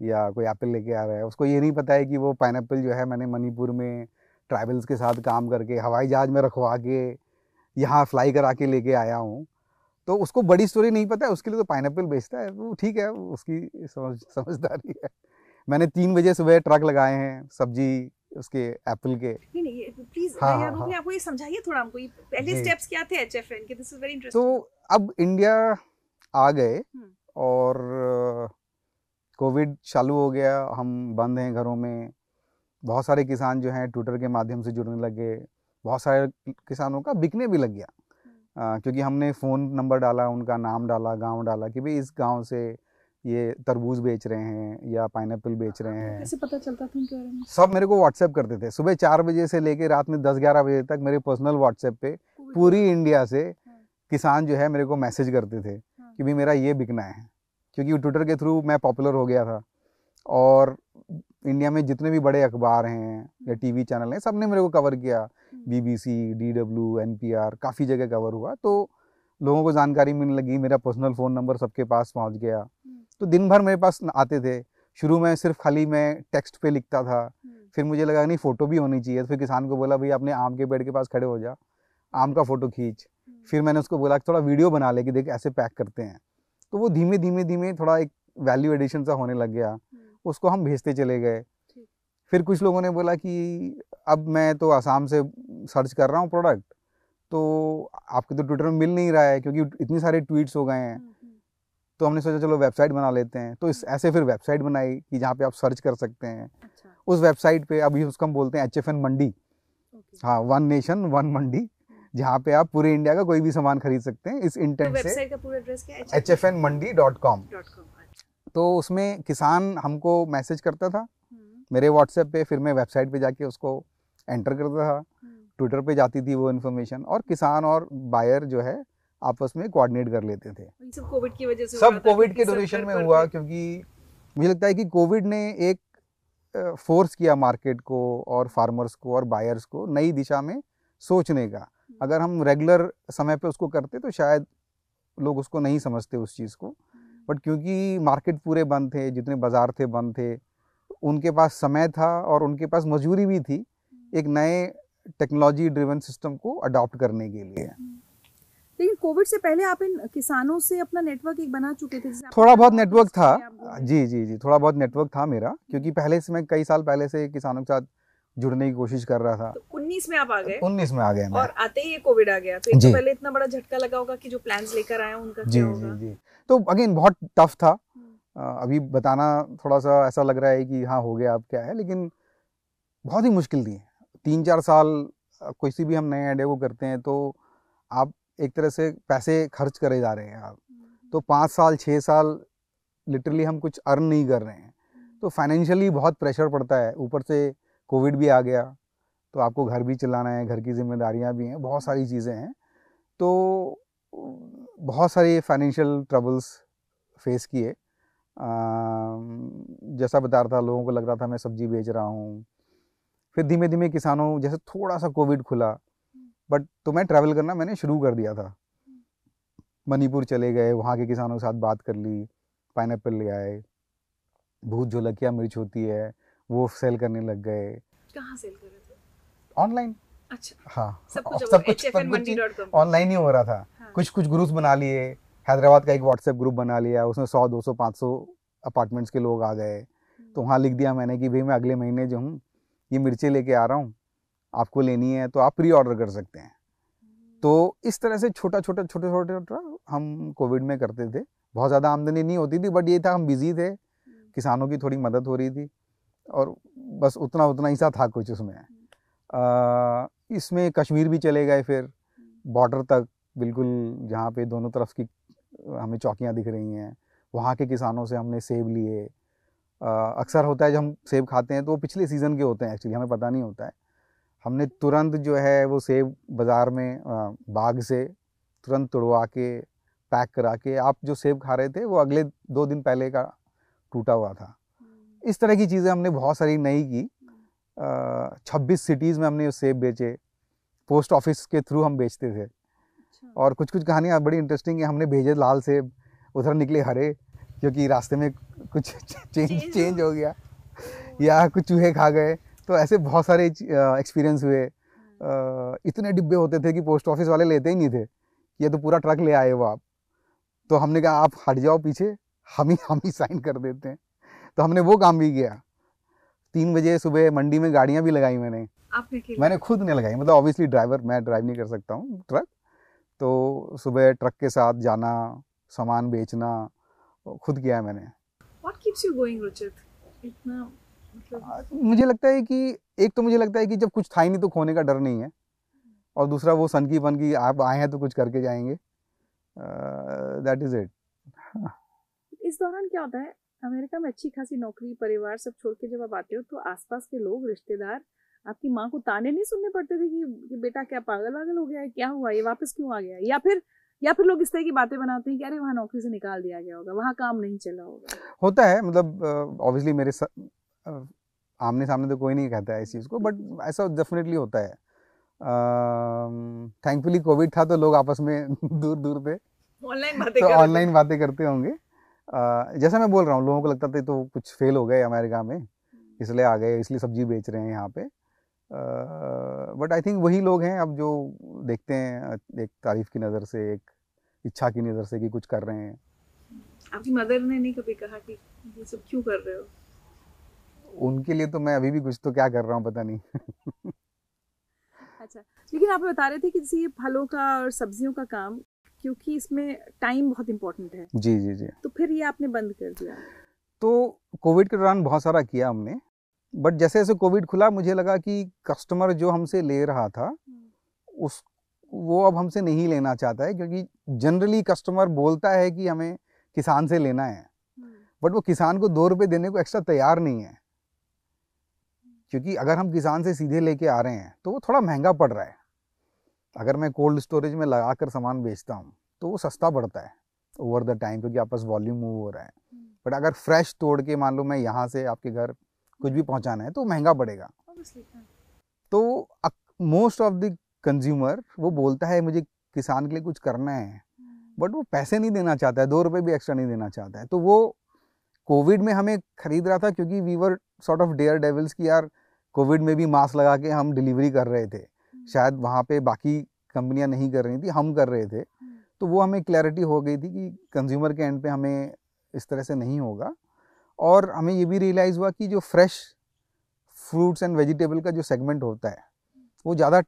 या कोई एप्पल लेके आ रहा है। उसको ये नहीं पता है कि वो पाइनएप्पल जो है मैंने मणिपुर में ट्राइबल्स के साथ काम करके, हवाई जहाज़ में रखवा के, यहाँ फ्लाई करा के लेके आया हूँ। तो उसको बड़ी स्टोरी नहीं पता है, उसके लिए तो पाइनएप्पल बेचता है। वो ठीक है, उसकी समझ, समझदारी है। मैंने तीन बजे सुबह ट्रक लगाए हैं, सब्ज़ी उसके एप्पल के। नहीं नहीं प्लीज़ हाँ, भैया हाँ, आपको ये समझाइए थोड़ा हमको ये पहले स्टेप्स क्या थे एचएफएन के? दिस इज़ वेरी तो अब इंडिया आ गए हम्म। और कोविड चालू हो गया हम बंद हैं घरों में। बहुत सारे किसान जो हैं ट्विटर के माध्यम से जुड़ने लगे। बहुत सारे किसानों का बिकने भी लग गया। अ, क्योंकि हमने फ़ोन नंबर डाला उनका नाम डाला गाँव डाला कि भाई इस गाँव से ये तरबूज बेच रहे हैं या पाइनएप्पल बेच रहे हैं। कैसे पता चलता था उनके बारे में? सब मेरे को व्हाट्सएप करते थे। सुबह चार बजे से लेके रात में दस ग्यारह बजे तक मेरे पर्सनल व्हाट्सएप पे पूरी इंडिया से। किसान जो है मेरे को मैसेज करते थे हाँ। कि भाई मेरा ये बिकना है। क्योंकि ट्विटर के थ्रू मैं पॉपुलर हो गया था। और इंडिया में जितने भी बड़े अखबार हैं या टीवी चैनल हैं सबने मेरे को कवर किया। बीबीसी डीडब्ल्यू एनपीआर काफ़ी जगह कवर हुआ। तो लोगों को जानकारी मिलने लगी मेरा पर्सनल फ़ोन नंबर सबके पास पहुँच गया। तो दिन भर मेरे पास आते थे। शुरू में सिर्फ़ खाली मैं टेक्स्ट पे लिखता था। फिर मुझे लगा नहीं फ़ोटो भी होनी चाहिए। तो फिर किसान को बोला भाई अपने आम के पेड़ के पास खड़े हो जा। आम का फ़ोटो खींच। फिर मैंने उसको बोला कि थोड़ा वीडियो बना ले कि देख ऐसे पैक करते हैं। तो वो धीमे धीमे धीमे थोड़ा एक वैल्यू एडिशन सा होने लग गया। उसको हम भेजते चले गए। फिर कुछ लोगों ने बोला कि अब मैं तो आसाम से सर्च कर रहा हूँ प्रोडक्ट तो आपके तो ट्विटर में मिल नहीं रहा है क्योंकि इतनी सारे ट्वीट्स हो गए हैं। तो हमने सोचा चलो वेबसाइट बना लेते हैं। तो इस ऐसे फिर वेबसाइट बनाई कि जहाँ पे आप सर्च कर सकते हैं। अच्छा। उस वेबसाइट पे अभी उसको हम बोलते हैं एच एफ़ एन मंडी हाँ वन नेशन वन मंडी जहाँ पे आप पूरे इंडिया का कोई भी सामान खरीद सकते हैं इस तो से। वेबसाइट का पूरा एड्रेस क्या है? H F N Mandi dot com. तो उसमें किसान हमको मैसेज करता था। हम्म, मेरे व्हाट्सएप पे फिर मैं वेबसाइट पे जाके उसको एंटर करता था। हम्म, ट्विटर पे जाती थी वो इन्फॉर्मेशन और किसान और बायर जो है आपस में कोऑर्डिनेट कर लेते थे। सब कोविड की वजह से सब कोविड के ड्यूरेशन में हुआ क्योंकि मुझे लगता है कि कोविड ने एक फोर्स किया मार्केट को और फार्मर्स को और बायर्स को नई दिशा में सोचने का। अगर हम रेगुलर समय पे उसको करते तो शायद लोग उसको नहीं समझते उस चीज़ को। बट क्योंकि मार्केट पूरे बंद थे जितने बाज़ार थे बंद थे उनके पास समय था और उनके पास मजबूरी भी थी एक नए टेक्नोलॉजी ड्रिवन सिस्टम को अडॉप्ट करने के लिए। लेकिन कोविड से पहले आप इन किसानों से अपना नेटवर्क एक बना चुके थे थोड़ा बहुत नेटवर्क था। जी जी जी थोड़ा बहुत नेटवर्क था मेरा क्योंकि पहले से मैं कई साल पहले से किसानों के साथ जुड़ने की कोशिश कर रहा था। तो 19 में आप आ गए? उन्नीस में आ गए और आते ही कोविड आ गया। तो तो पहले इतना बड़ा झटका लगा होगा कि जो प्लान्स लेकर हैं, उनका जी जी जी। तो अगेन बहुत टफ था। हम्म, अभी बताना थोड़ा सा ऐसा लग रहा है कि हाँ हो गया अब क्या है लेकिन बहुत ही मुश्किल थी। तीन चार साल किसी भी हम नए आइडिया को करते हैं तो आप एक तरह से पैसे खर्च करे जा रहे हैं आप। हम्म, तो पाँच साल छः साल लिटरली हम कुछ अर्न नहीं कर रहे हैं। तो फाइनेंशियली बहुत प्रेशर पड़ता है। ऊपर से कोविड भी आ गया तो आपको घर भी चलाना है घर की जिम्मेदारियाँ भी हैं बहुत सारी चीज़ें हैं। तो बहुत सारी फाइनेंशियल ट्रबल्स फेस किए। जैसा बता रहा था लोगों को लग रहा था मैं सब्ज़ी बेच रहा हूँ। फिर धीमे धीमे किसानों जैसे थोड़ा सा कोविड खुला बट तो मैं ट्रैवल करना मैंने शुरू कर दिया था। मणिपुर चले गए वहाँ के किसानों के साथ बात कर ली पाइनएप्पल ले आए भूत जो लकिया मिर्च होती है वो सेल करने लग गए। कहाँ सेल कर रहे थे? ऑनलाइन अच्छा। हाँ। सब कुछ सब कुछ कुछ ऑनलाइन ही हो रहा था। हाँ। कुछ कुछ ग्रुप्स बना लिए। हैदराबाद का एक व्हाट्सएप ग्रुप बना लिया उसमें सौ दो सौ पाँच सौ अपार्टमेंट्स के लोग आ गए। तो वहाँ लिख दिया मैंने कि भाई मैं अगले महीने जो हूँ ये मिर्चें लेके आ रहा हूँ। आपको लेनी है तो आप प्री ऑर्डर कर सकते हैं। तो इस तरह से छोटा छोटा छोटे छोटे छोटा हम कोविड में करते थे। बहुत ज़्यादा आमदनी नहीं होती थी बट ये था हम बिज़ी थे। किसानों की थोड़ी मदद हो रही थी। और बस उतना उतना ही सा था कुछ उसमें। इसमें कश्मीर भी चले गए फिर। बॉर्डर तक बिल्कुल जहाँ पे दोनों तरफ़ की हमें चौकियाँ दिख रही हैं। वहाँ के किसानों से हमने सेब लिए। अक्सर होता है जब हम सेब खाते हैं तो वो पिछले सीज़न के होते हैं एक्चुअली हमें पता नहीं होता है। हमने तुरंत जो है वो सेब बाज़ार में बाग से तुरंत तुड़वा के पैक करा के आप जो सेब खा रहे थे वो अगले दो दिन पहले का टूटा हुआ था। इस तरह की चीज़ें हमने बहुत सारी नई की। छब्बीस सिटीज़ में हमने सेब बेचे। पोस्ट ऑफ़िस के थ्रू हम बेचते थे। अच्छा। और कुछ कुछ कहानियाँ बड़ी इंटरेस्टिंग है। हमने भेजे लाल सेब उधर निकले हरे क्योंकि रास्ते में कुछ चेंज चेंज हो गया। या कुछ चूहे खा गए। तो ऐसे बहुत सारे एक्सपीरियंस हुए। इतने डिब्बे होते थे कि पोस्ट ऑफ़िस वाले लेते ही नहीं थे ये तो पूरा ट्रक ले आए वो आप। तो हमने कहा आप हट जाओ पीछे हम ही हम ही साइन कर देते हैं। तो हमने वो काम भी किया। तीन बजे सुबह मंडी में गाड़ियाँ भी लगाई मैंने। आपने मैंने खुद नहीं लगाई मतलब ऑब्वियसली ड्राइवर मैं ड्राइव नहीं कर सकता हूँ ट्रक तो सुबह ट्रक के साथ जाना सामान बेचना खुद किया है मैंने। What keeps you going, Ruchit? इतना मुझे लगता है कि एक तो मुझे लगता है कि जब कुछ था ही नहीं तो खोने का डर नहीं है। और दूसरा वो सन की फन की आप आए हैं तो कुछ करके जाएँगे। दैट इज़ इट इस दौरान क्या होता है अमेरिका में अच्छी खासी नौकरी परिवार सब छोड़ के जब आप आते हो तो आसपास के लोग रिश्तेदार आपकी माँ को ताने नहीं सुनने पड़ते थे कि, कि बेटा क्या पागल वागल हो गया है क्या हुआ ये वापस क्यों आ गया या फिर या फिर लोग इस तरह की बातें बनाते हैं कि अरे वहाँ नौकरी से निकाल दिया गया होगा वहाँ काम नहीं चला होगा। होता है मतलब ऑब्वियसली मेरे आमने सामने तो कोई नहीं कहता है इस चीज़ को बट ऐसा डेफिनेटली होता है। थैंकफुली कोविड था तो लोग आपस में दूर दूर थे ऑनलाइन बातें तो ऑनलाइन बातें करते होंगे। जैसा मैं बोल रहा हूँ लोगों को लगता था तो कुछ फेल हो गए अमेरिका में इसलिए आ गए इसलिए सब्ज़ी बेच रहे हैं यहाँ पे। बट आई थिंक वही लोग हैं अब जो देखते हैं एक तारीफ़ की नज़र से एक इच्छा की नज़र से कि कुछ कर रहे हैं। आपकी मदर ने नहीं कभी कहा कि ये सब क्यों कर रहे हो? उनके लिए तो मैं अभी भी कुछ तो क्या कर रहा हूँ पता नहीं। अच्छा लेकिन आप बता रहे थे कि जैसे ये फलों का और सब्जियों का काम क्योंकि इसमें टाइम बहुत इम्पोर्टेंट है। जी जी जी। तो फिर ये आपने बंद कर दिया। तो कोविड के दौरान बहुत सारा किया हमने बट जैसे जैसे कोविड खुला मुझे लगा कि कस्टमर जो हमसे ले रहा था हम्म। उस वो अब हमसे नहीं लेना चाहता है क्योंकि जनरली कस्टमर बोलता है कि हमें किसान से लेना है। But hmm. वो किसान को दो रुपये देने को एक्स्ट्रा तैयार नहीं है। क्योंकि अगर हम किसान से सीधे लेके आ रहे हैं तो वो थोड़ा महँगा पड़ रहा है। अगर मैं कोल्ड स्टोरेज में लगा कर सामान बेचता हूँ तो वो सस्ता पड़ता है ओवर द टाइम क्योंकि आपस वॉल्यूम मूव हो रहा है। बट अगर फ्रेश तोड़ के मान लो मैं यहाँ से आपके घर कुछ भी पहुँचाना है तो महँगा पड़ेगा। तो मोस्ट ऑफ़ द कंज्यूमर वो बोलता है मुझे किसान के लिए कुछ करना है। बट वो पैसे नहीं देना चाहता है दो रुपये भी एक्स्ट्रा नहीं देना चाहता है। तो वो कोविड में हमें खरीद रहा था क्योंकि we were sort of daredevils की यार कोविड में भी मास्क लगा के हम डिलीवरी कर रहे थे। हम्म। शायद वहाँ पे बाकी कंपनियाँ नहीं कर रही थी हम कर रहे थे। हम्म। तो वो हमें क्लैरिटी हो गई थी कि कंज्यूमर के एंड पे हमें इस तरह से नहीं होगा। और हमें ये भी रियलाइज़ हुआ कि जो फ्रेश फ्रूट्स एंड वेजिटेबल का जो सेगमेंट होता है वो ज़्यादा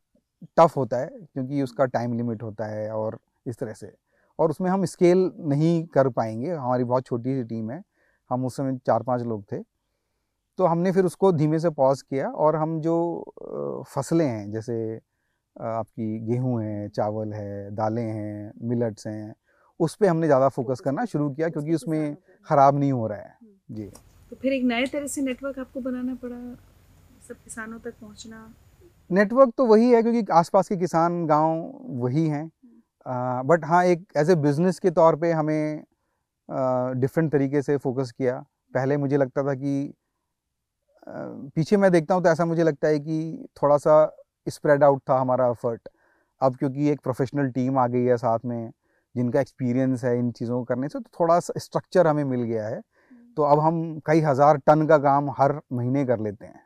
टफ होता है क्योंकि उसका टाइम लिमिट होता है और इस तरह से। और उसमें हम स्केल नहीं कर पाएँगे हमारी बहुत छोटी सी टीम है। हम उस समय चार पाँच लोग थे। तो हमने फिर उसको धीमे से पॉज किया और हम जो फ़सलें हैं जैसे आपकी गेहूँ है चावल है दालें हैं मिलट्स हैं उस पर हमने ज़्यादा फोकस करना शुरू किया क्योंकि उसमें ख़राब नहीं हो रहा है। हम्म। जी। तो फिर एक नए तरह से नेटवर्क आपको बनाना पड़ा सब किसानों तक पहुँचना। नेटवर्क तो वही है क्योंकि आसपास के किसान गाँव वही हैं। बट हाँ एक एज ए बिज़नेस के तौर पे हमें डिफरेंट तरीके से फोकस किया। पहले मुझे लगता था कि पीछे मैं देखता हूँ तो ऐसा मुझे लगता है कि थोड़ा सा स्प्रेड आउट था हमारा एफर्ट अब क्योंकि एक प्रोफेशनल टीम आ गई है साथ में, जिनका एक्सपीरियंस है इन चीज़ों को करने से तो थोड़ा सा स्ट्रक्चर हमें मिल गया है। तो अब हम कई हज़ार टन का काम हर महीने कर लेते हैं।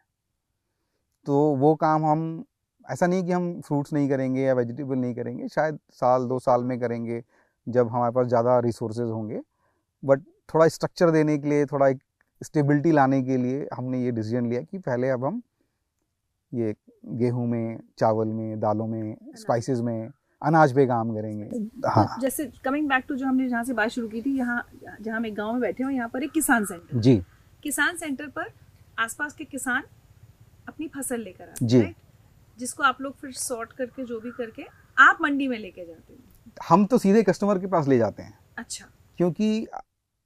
तो वो काम हम, ऐसा नहीं कि हम फ्रूट्स नहीं करेंगे या वेजिटेबल नहीं करेंगे, शायद साल, दो साल में करेंगे, जब हमारे पास ज़्यादा रिसोर्सेज होंगे। बट थोड़ा स्ट्रक्चर देने के लिए थोड़ा एक स्टेबिलिटी लाने के लिए हमने ये डिसीज़न लिया कि पहले अब हम ये गेहूँ में चावल में दालों में स्पाइसेस में अनाज पे काम करेंगे। तो हाँ। जैसे कमिंग बैक टू जो हमने जहाँ से बात शुरू की थी यहाँ जहाँ हम एक गाँव में बैठे हो यहाँ पर एक किसान सेंटर जी। किसान सेंटर पर आसपास के किसान अपनी फ़सल लेकर आते जी। right? जिसको आप लोग फिर सॉर्ट करके जो भी करके आप मंडी में लेके जाते हैं। हम तो सीधे कस्टमर के पास ले जाते हैं। अच्छा। क्योंकि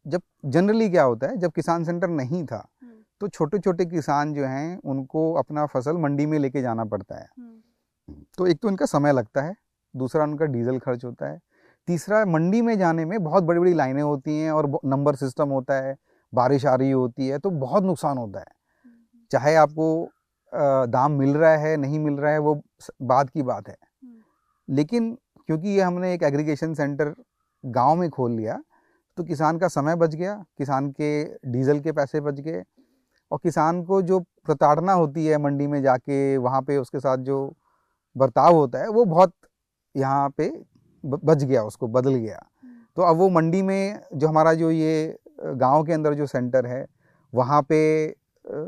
जब जनरली क्या होता है जब किसान सेंटर नहीं था हम्म, तो छोटे छोटे किसान जो हैं उनको अपना फ़सल मंडी में लेके जाना पड़ता है। हम्म, तो एक तो इनका समय लगता है दूसरा उनका डीजल खर्च होता है तीसरा मंडी में जाने में बहुत बड़ी बड़ी लाइनें होती हैं और नंबर सिस्टम होता है बारिश आ रही होती है तो बहुत नुकसान होता है। हम्म, चाहे आपको दाम मिल रहा है नहीं मिल रहा है वो बाद की बात है। लेकिन क्योंकि ये हमने एक एग्रीगेशन सेंटर गाँव में खोल लिया तो किसान का समय बच गया, किसान के डीजल के पैसे बच गए और किसान को जो प्रताड़ना होती है मंडी में जाके, वहाँ पे उसके साथ जो बर्ताव होता है, वो बहुत यहाँ पे बच गया, उसको बदल गया। तो अब वो मंडी में जो हमारा जो ये गाँव के अंदर जो सेंटर है, वहाँ पे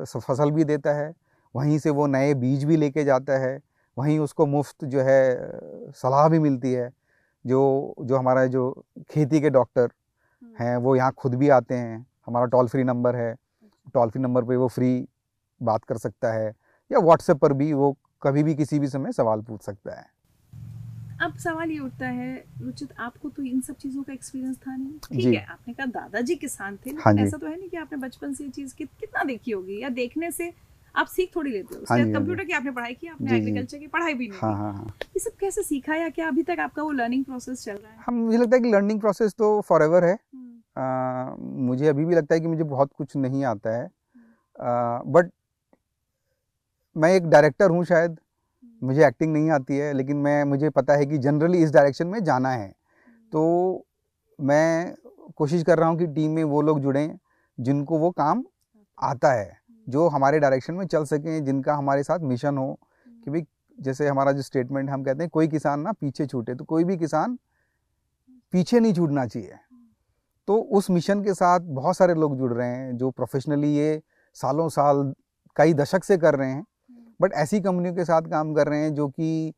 फ़सल भी देता है, वहीं से वो नए बीज भी लेके जाता है, वहीं उसको मुफ़्त जो है सलाह भी मिलती है, जो जो हमारा जो खेती के डॉक्टर हैं वो यहाँ खुद भी आते हैं। हमारा टोल फ्री नंबर है। टोल फ्री नंबर पे वो फ्री बात कर सकता है या व्हाट्सएप पर भी वो कभी भी किसी भी समय सवाल पूछ सकता है। अब सवाल ये उठता है रुचित आपको तो इन सब चीज़ों का एक्सपीरियंस था नहीं? ठीक है आपने कहा दादाजी किसान थे हाँ ऐसा तो है नहीं कि आपने बचपन से ये चीज़ कित, कितना देखी होगी या देखने से आप सीख थोड़ी लेते हो। हाँ हाँ। कंप्यूटर की आपने पढ़ाई की आपने। एग्रीकल्चर की पढ़ाई भी नहीं हाँ हाँ हाँ। ये सब कैसे सीखा या क्या अभी तक आपका वो लर्निंग प्रोसेस चल रहा है? हम मुझे लगता है कि लर्निंग प्रोसेस तो फॉर है। हम्म, आ, मुझे अभी भी लगता है कि मुझे बहुत कुछ नहीं आता है। बट मैं एक डायरेक्टर हूँ शायद मुझे एक्टिंग नहीं आती है लेकिन मैं मुझे पता है कि जनरली इस डायरेक्शन में जाना है। तो मैं कोशिश कर रहा हूँ कि टीम में वो लोग जुड़ें जिनको वो काम आता है जो हमारे डायरेक्शन में चल सकें जिनका हमारे साथ मिशन हो। कि भाई जैसे हमारा जो स्टेटमेंट हम कहते हैं कोई किसान ना पीछे छूटे। तो कोई भी किसान पीछे नहीं छूटना चाहिए। तो उस मिशन के साथ बहुत सारे लोग जुड़ रहे हैं जो प्रोफेशनली ये सालों साल कई दशक से कर रहे हैं बट ऐसी कंपनियों के साथ काम कर रहे हैं जो कि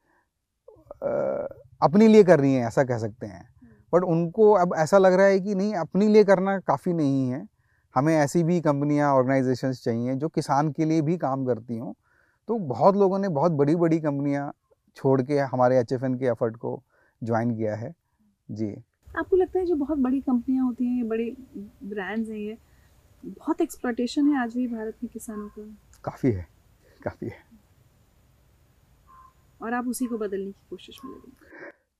अपने लिए कर रही हैं ऐसा कह सकते हैं। बट उनको अब ऐसा लग रहा है कि नहीं अपने लिए करना काफ़ी नहीं है। हमें ऐसी भी कंपनियाँ ऑर्गेनाइजेशंस चाहिए जो किसान के लिए भी काम करती हों। तो बहुत लोगों ने बहुत बड़ी बड़ी कंपनियाँ छोड़ के हमारे एचएफएन के एफर्ट को ज्वाइन किया है। जी। आपको लगता है जो बहुत बड़ी कंपनियाँ होती हैं ये बड़े ब्रांड्स हैं ये बहुत एक्सप्लोटेशन है आज भी भारत में किसानों का? काफ़ी है काफ़ी है। और आप उसी को बदलने की कोशिश में लगे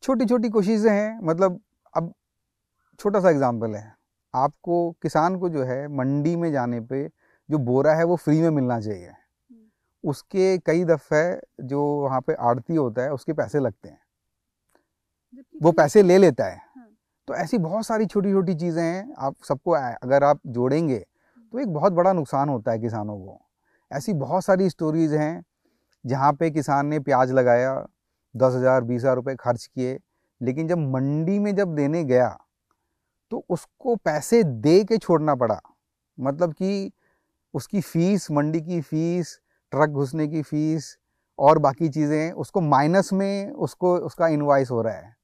छोटी छोटी कोशिशें हैं मतलब अब छोटा सा एग्जांपल है। आपको किसान को जो है मंडी में जाने पे जो बोरा है वो फ्री में मिलना चाहिए। उसके कई दफ़े जो वहाँ पे आड़ती होता है उसके पैसे लगते हैं। वो पैसे ले लेता हाँ। तो ऐसी बहुत सारी छोटी छोटी चीज़ें हैं, आप सबको अगर आप जोड़ेंगे तो एक बहुत बड़ा नुकसान होता है किसानों को। ऐसी बहुत सारी स्टोरीज हैं, जहाँ पे किसान ने प्याज लगाया, दस हज़ार, बीस हज़ार रुपये खर्च किए, लेकिन जब मंडी में जब देने गया तो उसको पैसे दे के छोड़ना पड़ा। मतलब कि उसकी फ़ीस मंडी की फ़ीस ट्रक घुसने की फ़ीस और बाकी चीज़ें उसको माइनस में उसको, उसका इन्वाइस हो रहा है।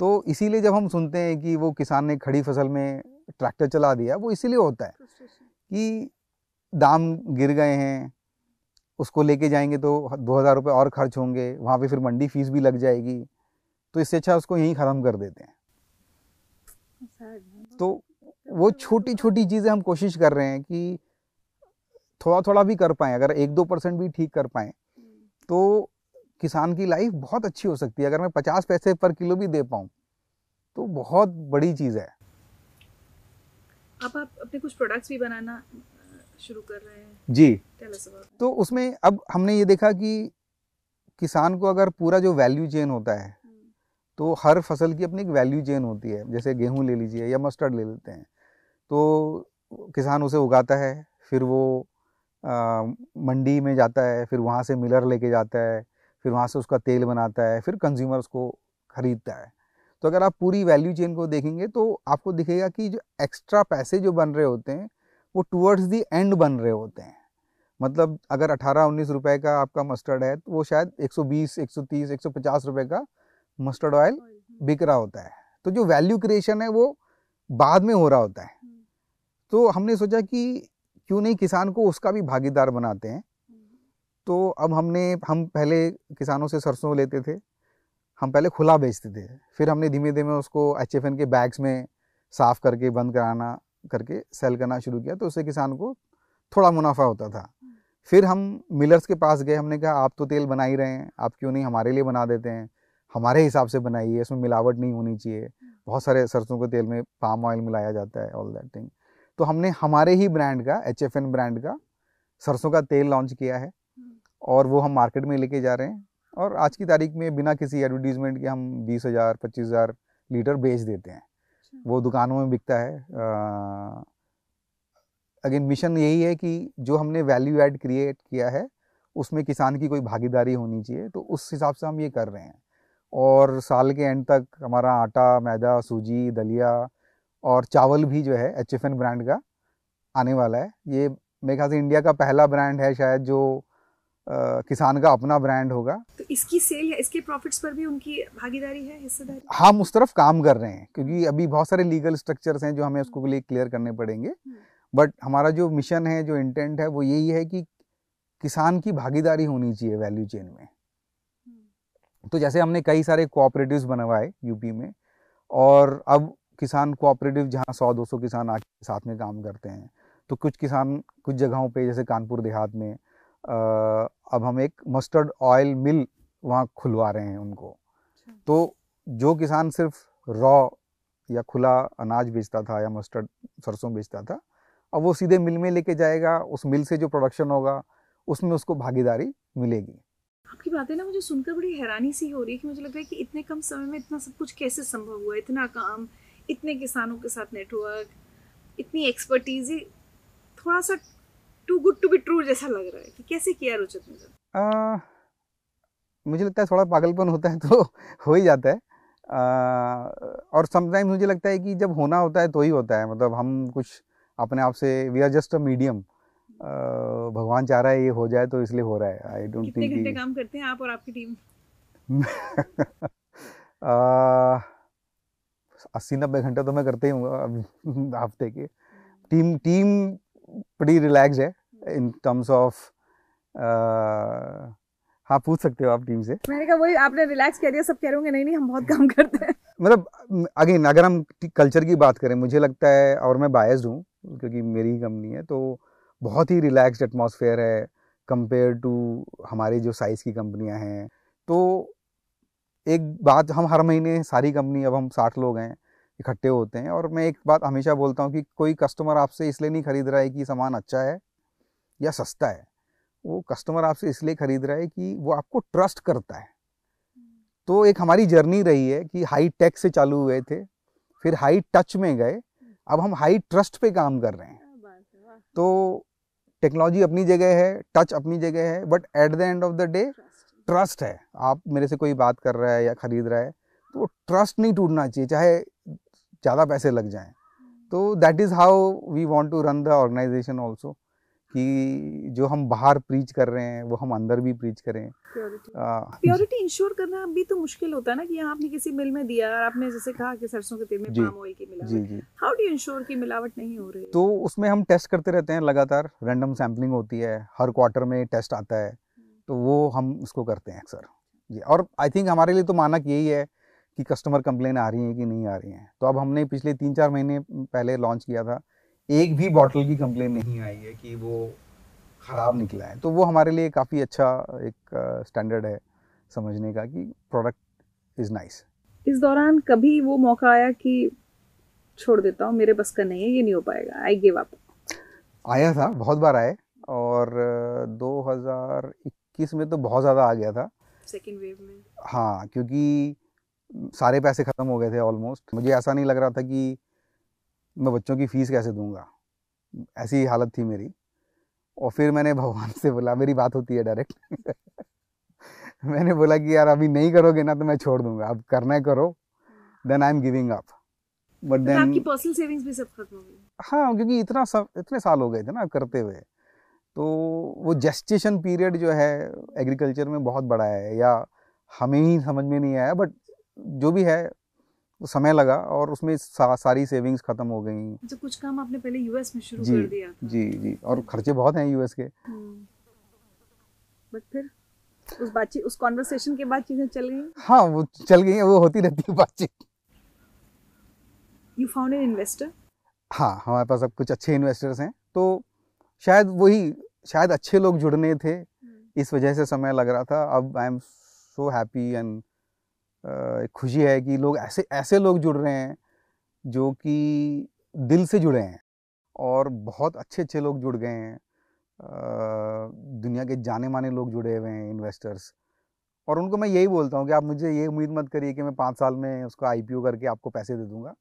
तो इसीलिए जब हम सुनते हैं कि वो किसान ने खड़ी फ़सल में ट्रैक्टर चला दिया वो इसीलिए होता है कि दाम गिर गए हैं उसको लेके जाएँगे तो दो हज़ार रुपये और खर्च होंगे वहाँ पे फिर मंडी फ़ीस भी लग जाएगी तो इससे अच्छा उसको यहीं ख़त्म कर देते हैं। तो वो छोटी छोटी चीज़ें हम कोशिश कर रहे हैं कि थोड़ा थोड़ा भी कर पाएँ अगर एक दो परसेंट भी ठीक कर पाएँ हम्म, तो किसान की लाइफ बहुत अच्छी हो सकती है अगर मैं पचास पैसे पर किलो भी दे पाऊँ तो बहुत बड़ी चीज़ है। अब आप अपने कुछ प्रोडक्ट्स भी बनाना शुरू कर रहे हैं। जी। तो उसमें अब हमने ये देखा कि किसान को अगर पूरा जो वैल्यू चेन होता है तो हर फ़सल की अपनी एक वैल्यू चेन होती है जैसे गेहूँ ले लीजिए या मस्टर्ड ले लेते हैं तो किसान उसे उगाता है फिर वो आ, मंडी में जाता है फिर वहाँ से मिलर लेके जाता है फिर वहाँ से उसका तेल बनाता है फिर कंज्यूमर उसको खरीदता है। तो अगर आप पूरी वैल्यू चेन को देखेंगे तो आपको दिखेगा कि जो एक्स्ट्रा पैसे जो बन रहे होते हैं वो टूवर्ड्स दी एंड बन रहे होते हैं। मतलब अगर 18-19 रुपए का आपका मस्टर्ड है तो वो शायद 120, 130, 150 रुपए का मस्टर्ड ऑयल बिक रहा होता है। तो जो वैल्यू क्रिएशन है वो बाद में हो रहा होता है। तो हमने सोचा कि क्यों नहीं किसान को उसका भी भागीदार बनाते हैं। तो अब हमने, हम पहले किसानों से सरसों लेते थे। हम पहले खुला बेचते थे। फिर हमने धीमे धीमे उसको एचएफएन के बैग्स में साफ़ करके, बंद कराना, करके सेल करना शुरू किया तो उससे किसान को थोड़ा मुनाफा होता था। फिर हम मिलर्स के पास गए, हमने कहा, आप तो तेल बना ही रहे हैं, आप क्यों नहीं हमारे लिए बना देते हैं? हमारे हिसाब से बनाइए, इसमें मिलावट नहीं होनी चाहिए। बहुत सारे सरसों के तेल में पाम ऑयल मिलाया जाता है ऑल दैट थिंग तो हमने हमारे ही ब्रांड का एचएफएन ब्रांड का सरसों का तेल लॉन्च किया है। और वो हम मार्केट में लेके जा रहे हैं। और आज की तारीख में बिना किसी एडवर्टीजमेंट के हम बीस हज़ार पच्चीस हज़ार लीटर बेच देते हैं। अच्छा। वो दुकानों में बिकता है। अगेन मिशन यही है कि जो हमने वैल्यू ऐड क्रिएट किया है उसमें किसान की कोई भागीदारी होनी चाहिए तो उस हिसाब से हम ये कर रहे हैं। और साल के एंड तक हमारा आटा मैदा सूजी दलिया और चावल भी जो है एचएफएन ब्रांड का आने वाला है। ये मेरे ख्याल से इंडिया का पहला ब्रांड है शायद जो किसान का अपना ब्रांड होगा। तो इसकी सेल या इसके प्रॉफिट्स पर भी उनकी भागीदारी है हिस्सेदारी? हम उस तरफ़ काम कर रहे हैं क्योंकि अभी बहुत सारे लीगल स्ट्रक्चर्स हैं जो हमें उसको लिए क्लियर करने पड़ेंगे। But hmm. हमारा जो मिशन है जो इंटेंट है वो यही है कि किसान की भागीदारी होनी चाहिए वैल्यू चेन में। हम्म। तो जैसे हमने कई सारे कोऑपरेटिव्स बनवाए यूपी में और अब किसान कोऑपरेटिव जहाँ सौ दो सौ किसान आके साथ में काम करते हैं तो कुछ किसान कुछ जगहों पे जैसे कानपुर देहात में अब हम एक मस्टर्ड ऑयल मिल वहाँ खुलवा रहे हैं उनको। अच्छा। तो जो किसान सिर्फ़ रॉ या खुला अनाज बेचता था या मस्टर्ड सरसों बेचता था अब वो सीधे मिल में लेके जाएगा उस मिल से जो प्रोडक्शन होगा उसमें उसको भागीदारी मिलेगी। आपकी बातें ना मुझे सुनकर बड़ी हैरानी सी हो रही है कि मुझे लग रहा है कि इतने कम समय में इतना सब कुछ कैसे संभव हुआ? इतना काम इतने किसानों के साथ नेटवर्क इतनी एक्सपर्टीज थोड़ा सा too good to be true जैसा लग रहा है कि कैसे किया रुचित ने मुझे लगता है थोड़ा पागलपन होता है तो [laughs] हो ही जाता है। आ, और समटाइम्स मुझे लगता है कि जब होना होता है तो ही होता है मतलब हम कुछ अपने आप से we are just a medium भगवान चाह रहा है ये हो जाए तो इसलिए हो रहा है। आई डोंट थिंक घंटे काम करते हैं आप और आपकी टीम [laughs] अस्सी नब्बे घंटे तो मैं करते ही हूँ हफ़्ते के। टीम टीम बड़ी रिलैक्स है इन टर्म्स ऑफ़ हाँ पूछ सकते हो आप टीम से। मैंने कहा वही आपने रिलैक्स कह दिया सब कह रहे होंगे नहीं नहीं हम बहुत काम करते हैं। मतलब अगेन अगर हम कल्चर की बात करें मुझे लगता है और मैं बायस्ड हूँ क्योंकि मेरी ही कंपनी है तो बहुत ही रिलैक्स्ड एटमॉस्फेयर है कंपेयर टू हमारे जो साइज़ की कंपनियाँ हैं। तो एक बात हम हर महीने सारी कंपनी अब हम साठ लोग हैं इकट्ठे होते हैं। और मैं एक बात हमेशा बोलता हूँ कि कोई कस्टमर आपसे इसलिए नहीं खरीद रहा है कि सामान अच्छा है या सस्ता है। वो कस्टमर आपसे इसलिए खरीद रहा है कि वो आपको ट्रस्ट करता है। तो एक हमारी जर्नी रही है कि हाई टेक से चालू हुए थे फिर हाई टच में गए। अब हम हाई ट्रस्ट पे काम कर रहे हैं। तो टेक्नोलॉजी अपनी जगह है टच अपनी जगह है but at the end of the day trust है। आप मेरे से कोई बात कर रहा है या खरीद रहा है तो ट्रस्ट नहीं टूटना चाहिए। चाहे ज़्यादा पैसे लग जाएँ। तो that is how we want to run the organisation also कि जो हम बाहर प्रीच कर रहे हैं वो हम अंदर भी प्रीच करें। प्योरिटी इंश्योर करना भी तो मुश्किल होता है ना कि आपने किसी मिल में दिया और आपने जैसे कहा कि सरसों के तेल में पाम ऑयल की मिलावट। जी जी। हाउ डू इंश्योर की मिलावट नहीं हो रही? तो उसमें हम टेस्ट करते रहते हैं लगातार रैंडम सैम्पलिंग होती है हर क्वार्टर में टेस्ट आता है तो वो हम उसको करते हैं अक्सर। जी और आई थिंक हमारे लिए तो मानक यही है कि कस्टमर कंप्लेन आ रही है कि नहीं आ रही हैं। तो अब हमने पिछले तीन चार महीने पहले लॉन्च किया था एक भी बॉटल की कंप्लेन नहीं आई है कि वो ख़राब निकला है। तो वो हमारे लिए काफ़ी अच्छा एक स्टैंडर्ड है समझने का कि प्रोडक्ट इज़ नाइस इस दौरान कभी वो मौका आया कि छोड़ देता हूँ मेरे बस का नहीं है ये नहीं हो पाएगा आई गिव अप आया था बहुत बार आए और 2021 में तो बहुत ज़्यादा आ गया था। सेकेंड वेव में। हाँ क्योंकि सारे पैसे ख़त्म हो गए थे ऑलमोस्ट मुझे ऐसा नहीं लग रहा था कि मैं बच्चों की फ़ीस कैसे दूँगा। ऐसी हालत थी मेरी। और फिर मैंने भगवान से बोला मेरी बात होती है डायरेक्ट [laughs] मैंने बोला कि यार अभी नहीं करोगे ना तो मैं छोड़ दूँगा। अब करना है करो। Then I am giving up but then आपकी पर्सनल सेविंग्स भी सब खत्म हो गई। हाँ क्योंकि इतना सब इतने साल हो गए थे ना करते हुए। तो वो जेस्टेशन पीरियड जो है एग्रीकल्चर में बहुत बड़ा है। या हमें ही समझ में नहीं आया बट जो भी है तो समय लगा और उसमें सा, सारी सेविंग्स खत्म हो गई। अच्छा कुछ काम आपने पहले यूएस में शुरू कर दिया था। जी जी और खर्चे बहुत हैं यूएस के। But hmm. फिर उस बातचीत उस कॉन्वर्सेशन के बाद चीज़ें चल गई? हाँ वो चल गई हैं वो होती रहती है बातचीत। यू फाउंड एन इन्वेस्टर हाँ हमारे पास अब कुछ अच्छे इन्वेस्टर्स हैं। तो शायद वही शायद अच्छे लोग जुड़ने थे। इस वजह से समय लग रहा था। अब I am so happy and खुशी है कि लोग ऐसे ऐसे लोग जुड़ रहे हैं जो कि दिल से जुड़े हैं और बहुत अच्छे अच्छे लोग जुड़ गए हैं। दुनिया के जाने माने लोग जुड़े हुए हैं इन्वेस्टर्स और उनको मैं यही बोलता हूँ कि आप मुझे ये उम्मीद मत करिए कि मैं पाँच साल में उसको आईपीओ करके आपको पैसे दे दूँगा।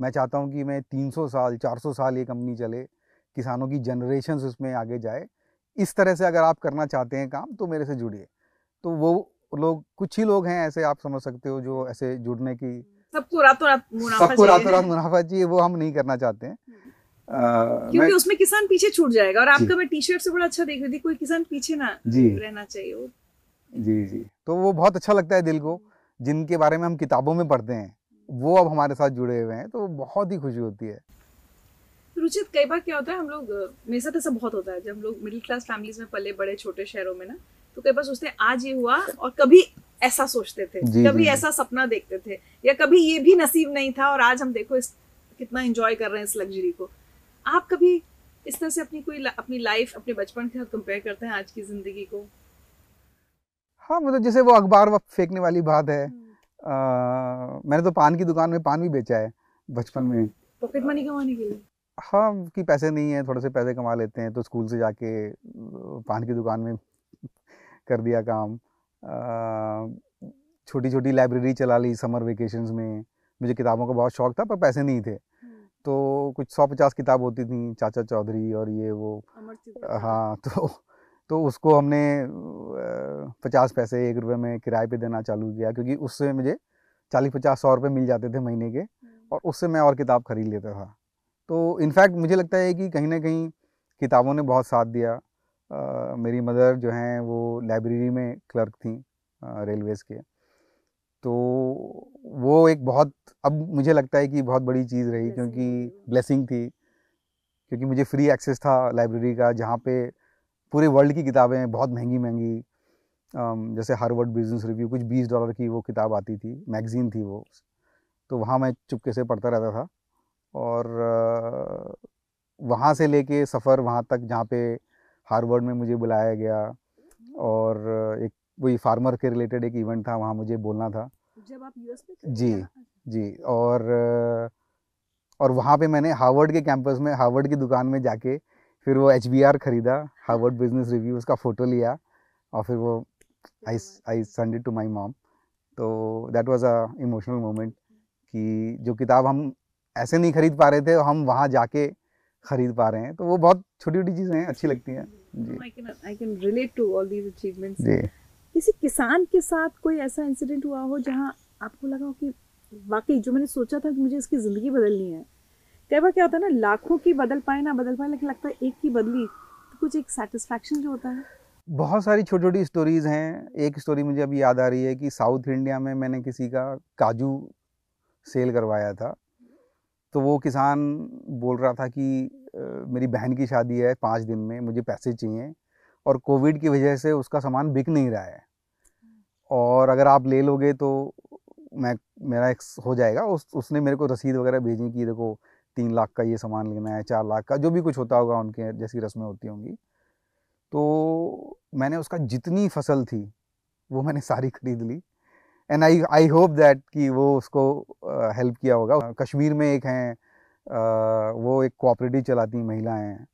मैं चाहता हूँ कि मैं 300 साल 400 साल ये कंपनी चले, किसानों की जनरेशन उसमें आगे जाए। इस तरह से अगर आप करना चाहते हैं काम तो मेरे से जुड़िए। तो वो लोग कुछ ही लोग हैं ऐसे आप समझ सकते हो जो ऐसे जुड़ने की सबको रातों रात मुनाफा सबको रातों रात मुनाफा चाहिए वो हम नहीं करना चाहते हैं। अ, क्योंकि उसमें किसान पीछे छूट जाएगा और। आपका मैं टी शर्ट से बड़ा अच्छा देख रही थी कोई किसान पीछे ना जी। रहना चाहिए जी जी। तो वो बहुत अच्छा लगता है दिल को जिनके बारे में हम किताबों में पढ़ते हैं वो अब हमारे साथ जुड़े हुए हैं तो बहुत ही खुशी होती है। रुचित कई बार क्या होता है हम लोग मेरे साथ ऐसा बहुत होता है जब हम लोग मिडिल क्लास फैमिलीज़ में पले बड़े छोटे शहरों में ना तो कई बार सोचते हैं आज ये हुआ और कभी ऐसा सोचते थे जी, कभी जी। ऐसा सपना देखते थे या कभी ये भी नसीब नहीं था और आज हम देखो इस कितना एंजॉय कर रहे हैं इस लग्जरी को। आप कभी इस तरह से अपनी कोई अपनी लाइफ अपने बचपन के साथ कंपेयर करते हैं आज की ज़िंदगी को? हाँ मतलब जैसे वो अखबार फेंकने वाली बात है। आ, मैंने तो पान की दुकान में पान भी बेचा है बचपन में। पॉकेट मनी कमाने के लिए? हाँ कि पैसे नहीं है थोड़े से पैसे कमा लेते हैं तो स्कूल से जाके पान की दुकान में कर दिया काम। छोटी छोटी लाइब्रेरी चला ली समर वेकेशंस में। मुझे किताबों का बहुत शौक था पर पैसे नहीं थे। तो कुछ सौ पचास किताब होती थी चाचा चौधरी और ये वो। हाँ तो तो उसको हमने पचास पैसे एक रुपये में किराए पे देना चालू किया क्योंकि उससे मुझे चालीस पचास सौ रुपये मिल जाते थे महीने के और उससे मैं और किताब खरीद लेता था। तो इनफैक्ट मुझे लगता है कि कहीं ना कहीं किताबों ने बहुत साथ दिया। अ, मेरी मदर जो हैं वो लाइब्रेरी में क्लर्क थी रेलवेज़ के। तो वो एक बहुत अब मुझे लगता है कि बहुत बड़ी चीज़ रही क्योंकि ब्लेसिंग थी क्योंकि मुझे फ्री एक्सेस था लाइब्रेरी का जहाँ पे पूरे वर्ल्ड की किताबें बहुत महँगी महँगी जैसे हार्वर्ड बिज़नेस रिव्यू कुछ बीस डॉलर की वो किताब आती थी मैगज़ीन थी वो। तो वहाँ मैं चुपके से पढ़ता रहता था और वहाँ से लेके सफ़र वहाँ तक जहाँ पे हार्वर्ड में मुझे बुलाया गया और एक वही फार्मर के रिलेटेड एक इवेंट था वहाँ मुझे बोलना था। जब आप यूएस में थे? जी। जी और और वहाँ पे मैंने हार्वर्ड के कैंपस में हार्वर्ड की दुकान में जाके फिर वो एच खरीदा हार्वर्ड बिज़नेस रिव्यू उसका फ़ोटो लिया और फिर वो I I send it to my mom तो that was a emotional moment कि जो किताब हम ऐसे नहीं खरीद पा रहे थे हम वहाँ जाके खरीद पा रहे हैं तो वो बहुत छोटी छोटी चीज़ें हैं अच्छी लगती हैं। जी। I can relate to all these achievements जी। किसी किसान के साथ कोई ऐसा इंसिडेंट हुआ हो जहाँ आपको लगा हो कि वाकई जो मैंने सोचा था कि मुझे इसकी ज़िंदगी बदलनी है कई बार क्या होता है ना लाखों की बदल पाए ना बदल पाए लेकिन लगता है एक की बदली तो कुछ एक सेटिस्फैक्शन जो होता है। बहुत सारी छोटी छोटी स्टोरीज हैं। एक स्टोरी मुझे अभी याद आ रही है कि साउथ इंडिया में मैंने किसी का काजू सेल करवाया था। तो वो किसान बोल रहा था कि मेरी बहन की शादी है पाँच दिन में, मुझे पैसे चाहिए और कोविड की वजह से उसका सामान बिक नहीं रहा है। और अगर आप ले लोगे तो मैं, मेरा एक हो जाएगा। उस, उसने मेरे को रसीद वगैरह भेजी कि, देखो, तीन लाख का ये सामान लेना है, चार लाख का, जो भी कुछ होता होगा उनके जैसी रस्में होती होंगी। तो मैंने उसका जितनी फ़सल थी, वो मैंने सारी खरीद ली। And I I hope that कि वो उसको हेल्प किया होगा। कश्मीर में एक हैं अ, वो एक कोऑपरेटिव चलाती महिलाएँ हैं।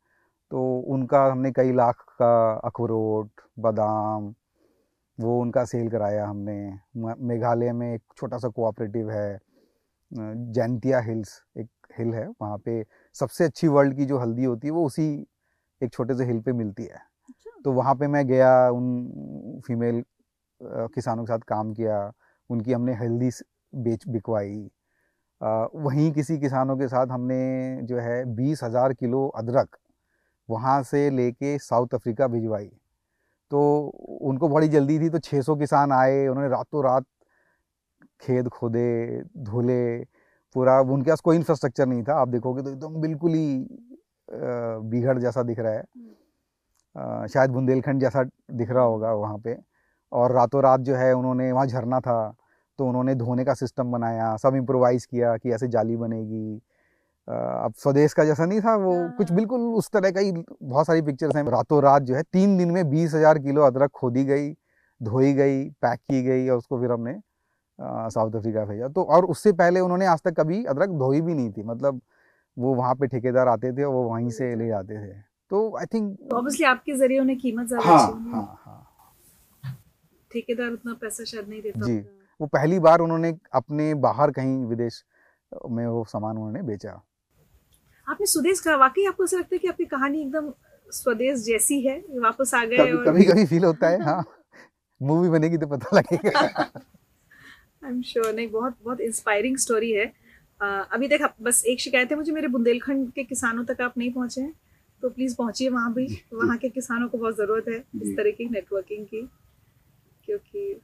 तो उनका हमने कई लाख का अखरोट बादाम वो उनका सेल कराया हमने। मेघालय में एक छोटा सा कोऑपरेटिव है जैनतिया हिल्स एक हिल है। वहाँ पे सबसे अच्छी वर्ल्ड की जो हल्दी होती है वो उसी एक छोटे से हिल पे मिलती है। तो वहाँ पे मैं गया उन फीमेल किसानों के साथ काम किया। उनकी हमने हल्दी बेच बिकवाई। वहीं किसी किसानों के साथ हमने जो है बीस हज़ार किलो अदरक वहाँ से लेके साउथ अफ्रीका भिजवाई। तो उनको बड़ी जल्दी थी तो 600 किसान आए उन्होंने रातों रात खेत खोदे धोले पूरा उनके पास कोई इंफ्रास्ट्रक्चर नहीं था। आप देखोगे तो एकदम बिल्कुल ही बिगड़ जैसा दिख रहा है। शायद बुंदेलखंड जैसा दिख रहा होगा वहाँ पे। और रातों रात जो है उन्होंने वहाँ झरना था तो उन्होंने धोने का सिस्टम बनाया सब इम्प्रोवाइज किया कि ऐसे जाली बनेगी। अब स्वदेश का जैसा नहीं था वो हाँ। कुछ बिल्कुल उस तरह का ही बहुत सारी पिक्चर्स हैं। रातों रात जो है तीन दिन में बीस हज़ार किलो अदरक खोदी गई धोई गई पैक की गई और उसको फिर हमने साउथ अफ्रीका भेजा। तो और उससे पहले उन्होंने आज तक कभी अदरक धोई भी नहीं थी। मतलब वो वहाँ पे ठेकेदार आते थे और वो वहीं से ले जाते थे। तो आई थिंक ऑब्वियसली आपके ज़रिए उन्हें कीमत ज़्यादा हाँ, हाँ, हाँ. ठेकेदार उतना पैसा शायद नहीं देता। जी वो पहली बार उन्होंने अपने बाहर कहीं विदेश में वो सामान उन्होंने बेचा। आपने स्वदेश कहा वाकई आपको ऐसा लगता है कि आपकी कहानी एकदम स्वदेश जैसी है? वापस आ गए कभी, और... कभी कभी फील होता है हाँ। मूवी बनेगी तो पता लगेगा। आई एम श्योर नहीं बहुत बहुत इंस्पायरिंग स्टोरी है। uh, अभी तक बस एक शिकायत है मुझे मेरे बुंदेलखंड के किसानों तक आप नहीं पहुँचे हैं तो प्लीज़ पहुंचिए वहाँ भी। वहाँ के किसानों को बहुत ज़रूरत है इस तरह की नेटवर्किंग की। क्योंकि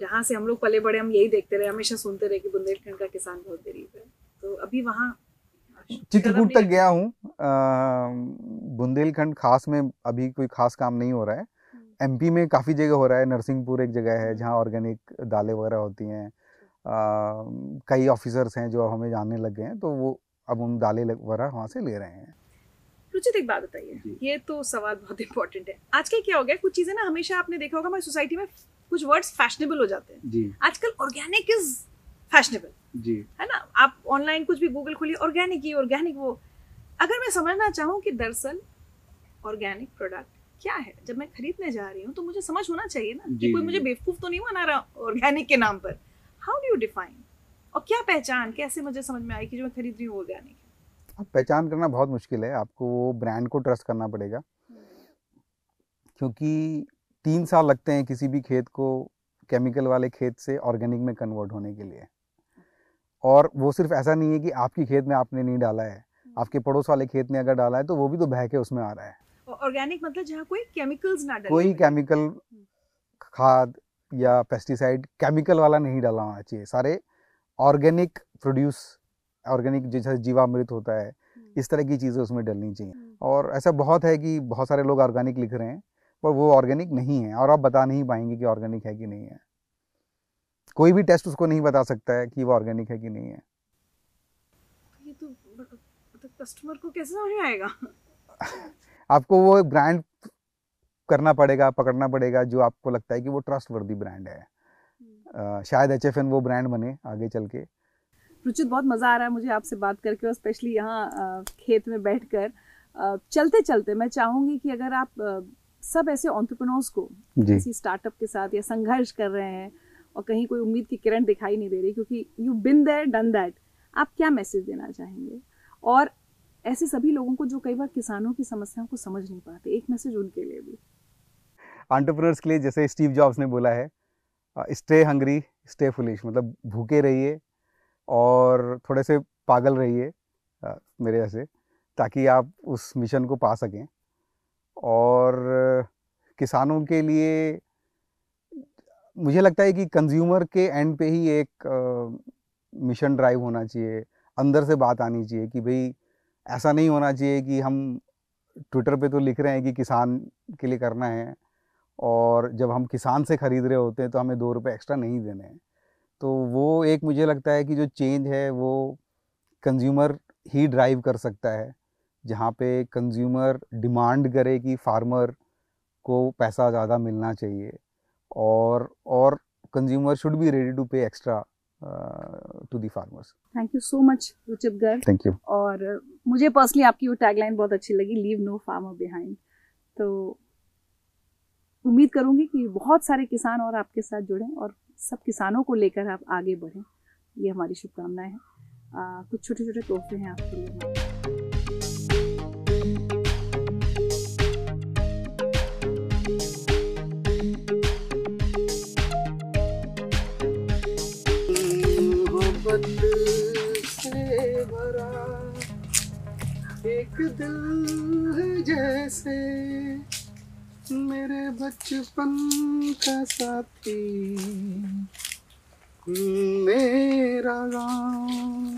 जहाँ से हम लोग पले बड़े हम यही देखते रहे हमेशा सुनते रहे कि बुंदेलखंड का किसान बहुत गरीब है। तो अभी वहाँ चित्रकूट तक गया हूँ। बुंदेलखंड खास में अभी कोई खास काम नहीं हो रहा है। MP hmm. में काफ़ी जगह हो रहा है नरसिंहपुर एक जगह है हम्म। जहाँ ऑर्गेनिक दालें वगैरह होती हैं। कई ऑफिसर्स हैं जो हमें जानने लग गए हैं तो वो अब उन दालें वगैरह वहाँ से ले रहे हैं। रुचित एक बात बताइए। ये तो सवाल बहुत [laughs] इंपॉर्टेंट है। आजकल क्या हो गया? कुछ चीज़ें ना हमेशा आपने देखा होगा हमारी सोसाइटी में कुछ वर्ड्स फैशनेबल हो जाते हैं। आजकल ऑर्गेनिक इज़ फैशनेबल जी। है ना? आप ऑनलाइन कुछ भी गूगल खोलिए ऑर्गेनिक ये ऑर्गेनिक वो। अगर मैं समझना चाहूँ कि दरअसल ऑर्गेनिक प्रोडक्ट क्या है जब मैं खरीदने जा रही हूँ तो मुझे समझ होना चाहिए ना कि कोई मुझे बेवकूफ़ तो नहीं बना रहा ऑर्गेनिक के नाम पर। हाउ डू यू डिफाइन और क्या पहचान कैसे मुझे समझ में आई कि जो मैं खरीद रही हूँ ऑर्गेनिक है? पहचान करना बहुत मुश्किल है। आपको वो ब्रांड को ट्रस्ट करना पड़ेगा। हम्म। क्योंकि तीन साल लगते हैं किसी भी खेत को केमिकल वाले खेत से ऑर्गेनिक में कन्वर्ट होने के लिए। और वो सिर्फ़ ऐसा नहीं है कि आपकी खेत में आपने नहीं डाला है। हम्म। आपके पड़ोस वाले खेत ने अगर डाला है तो वो भी तो बह के उसमें आ रहा है। ऑर्गेनिक मतलब जहाँ कोई केमिकल्स ना डाले कोई केमिकल हम्म। खाद या पेस्टिसाइड केमिकल वाला नहीं डाला होना चाहिए। सारे ऑर्गेनिक प्रोड्यूस ऑर्गेनिक जैसे जीवामृत होता है हम्म। इस तरह की चीज़ें उसमें डलनी चाहिए। और ऐसा बहुत है कि बहुत सारे लोग ऑर्गेनिक लिख रहे हैं। पर वो ऑर्गेनिक नहीं है और आप बता नहीं पाएँगे कि ऑर्गेनिक है कि नहीं है। कोई भी टेस्ट उसको नहीं बता सकता है कि वो ऑर्गेनिक है कि नहीं है। ये तो कस्टमर को कैसे समझ आएगा? [laughs] आपको वो ब्रांड करना पड़ेगा पकड़ना पड़ेगा जो आपको लगता है कि वो ट्रस्ट वर्दी ब्रांड है। uh, शायद एच वो ब्रांड बने आगे चल के। रुचित बहुत मज़ा आ रहा है मुझे आपसे बात करके और स्पेशली यहाँ खेत में बैठकर। चलते चलते मैं चाहूँगी कि अगर आप सब ऐसे ऑन्टरप्रनोर्स को किसी स्टार्टअप के साथ या संघर्ष कर रहे हैं और कहीं कोई उम्मीद की किरण दिखाई नहीं दे रही क्योंकि you been there done that आप क्या मैसेज देना चाहेंगे? और ऐसे सभी लोगों को जो कई बार किसानों की समस्याओं को समझ नहीं पाते एक मैसेज उनके लिए भी। एंटरप्रेन्योर्स के लिए जैसे स्टीव जॉब्स ने बोला है स्टे हंग्री स्टे फुलिश मतलब भूखे रहिए और थोड़े से पागल रहिए मेरे जैसे ताकि आप उस मिशन को पा सकें। और किसानों के लिए मुझे लगता है कि कंज्यूमर के एंड पे ही एक मिशन ड्राइव होना चाहिए। अंदर से बात आनी चाहिए कि भाई ऐसा नहीं होना चाहिए कि हम ट्विटर पे तो लिख रहे हैं कि किसान के लिए करना है और जब हम किसान से ख़रीद रहे होते हैं तो हमें दो रुपये एक्स्ट्रा नहीं देने हैं। तो वो एक मुझे लगता है कि जो चेंज है वो कंज्यूमर ही ड्राइव कर सकता है। जहाँ पे कंज्यूमर डिमांड करे कि फार्मर को पैसा ज़्यादा मिलना चाहिए और और consumer should be ready to pay extra to the farmers thank you so much Ruchit Garg thank you और मुझे पर्सनली आपकी वो टैगलाइन बहुत अच्छी लगी लीव नो फार्मर बिहाइंड तो उम्मीद करूँगी कि बहुत सारे किसान और आपके साथ जुड़ें और सब किसानों को लेकर आप आगे बढ़ें। ये हमारी शुभकामनाएँ हैं। कुछ छोटे छोटे तोहफे हैं आपके लिए। एक दिल है जैसे मेरे बचपन का साथी। मेरा गाँव।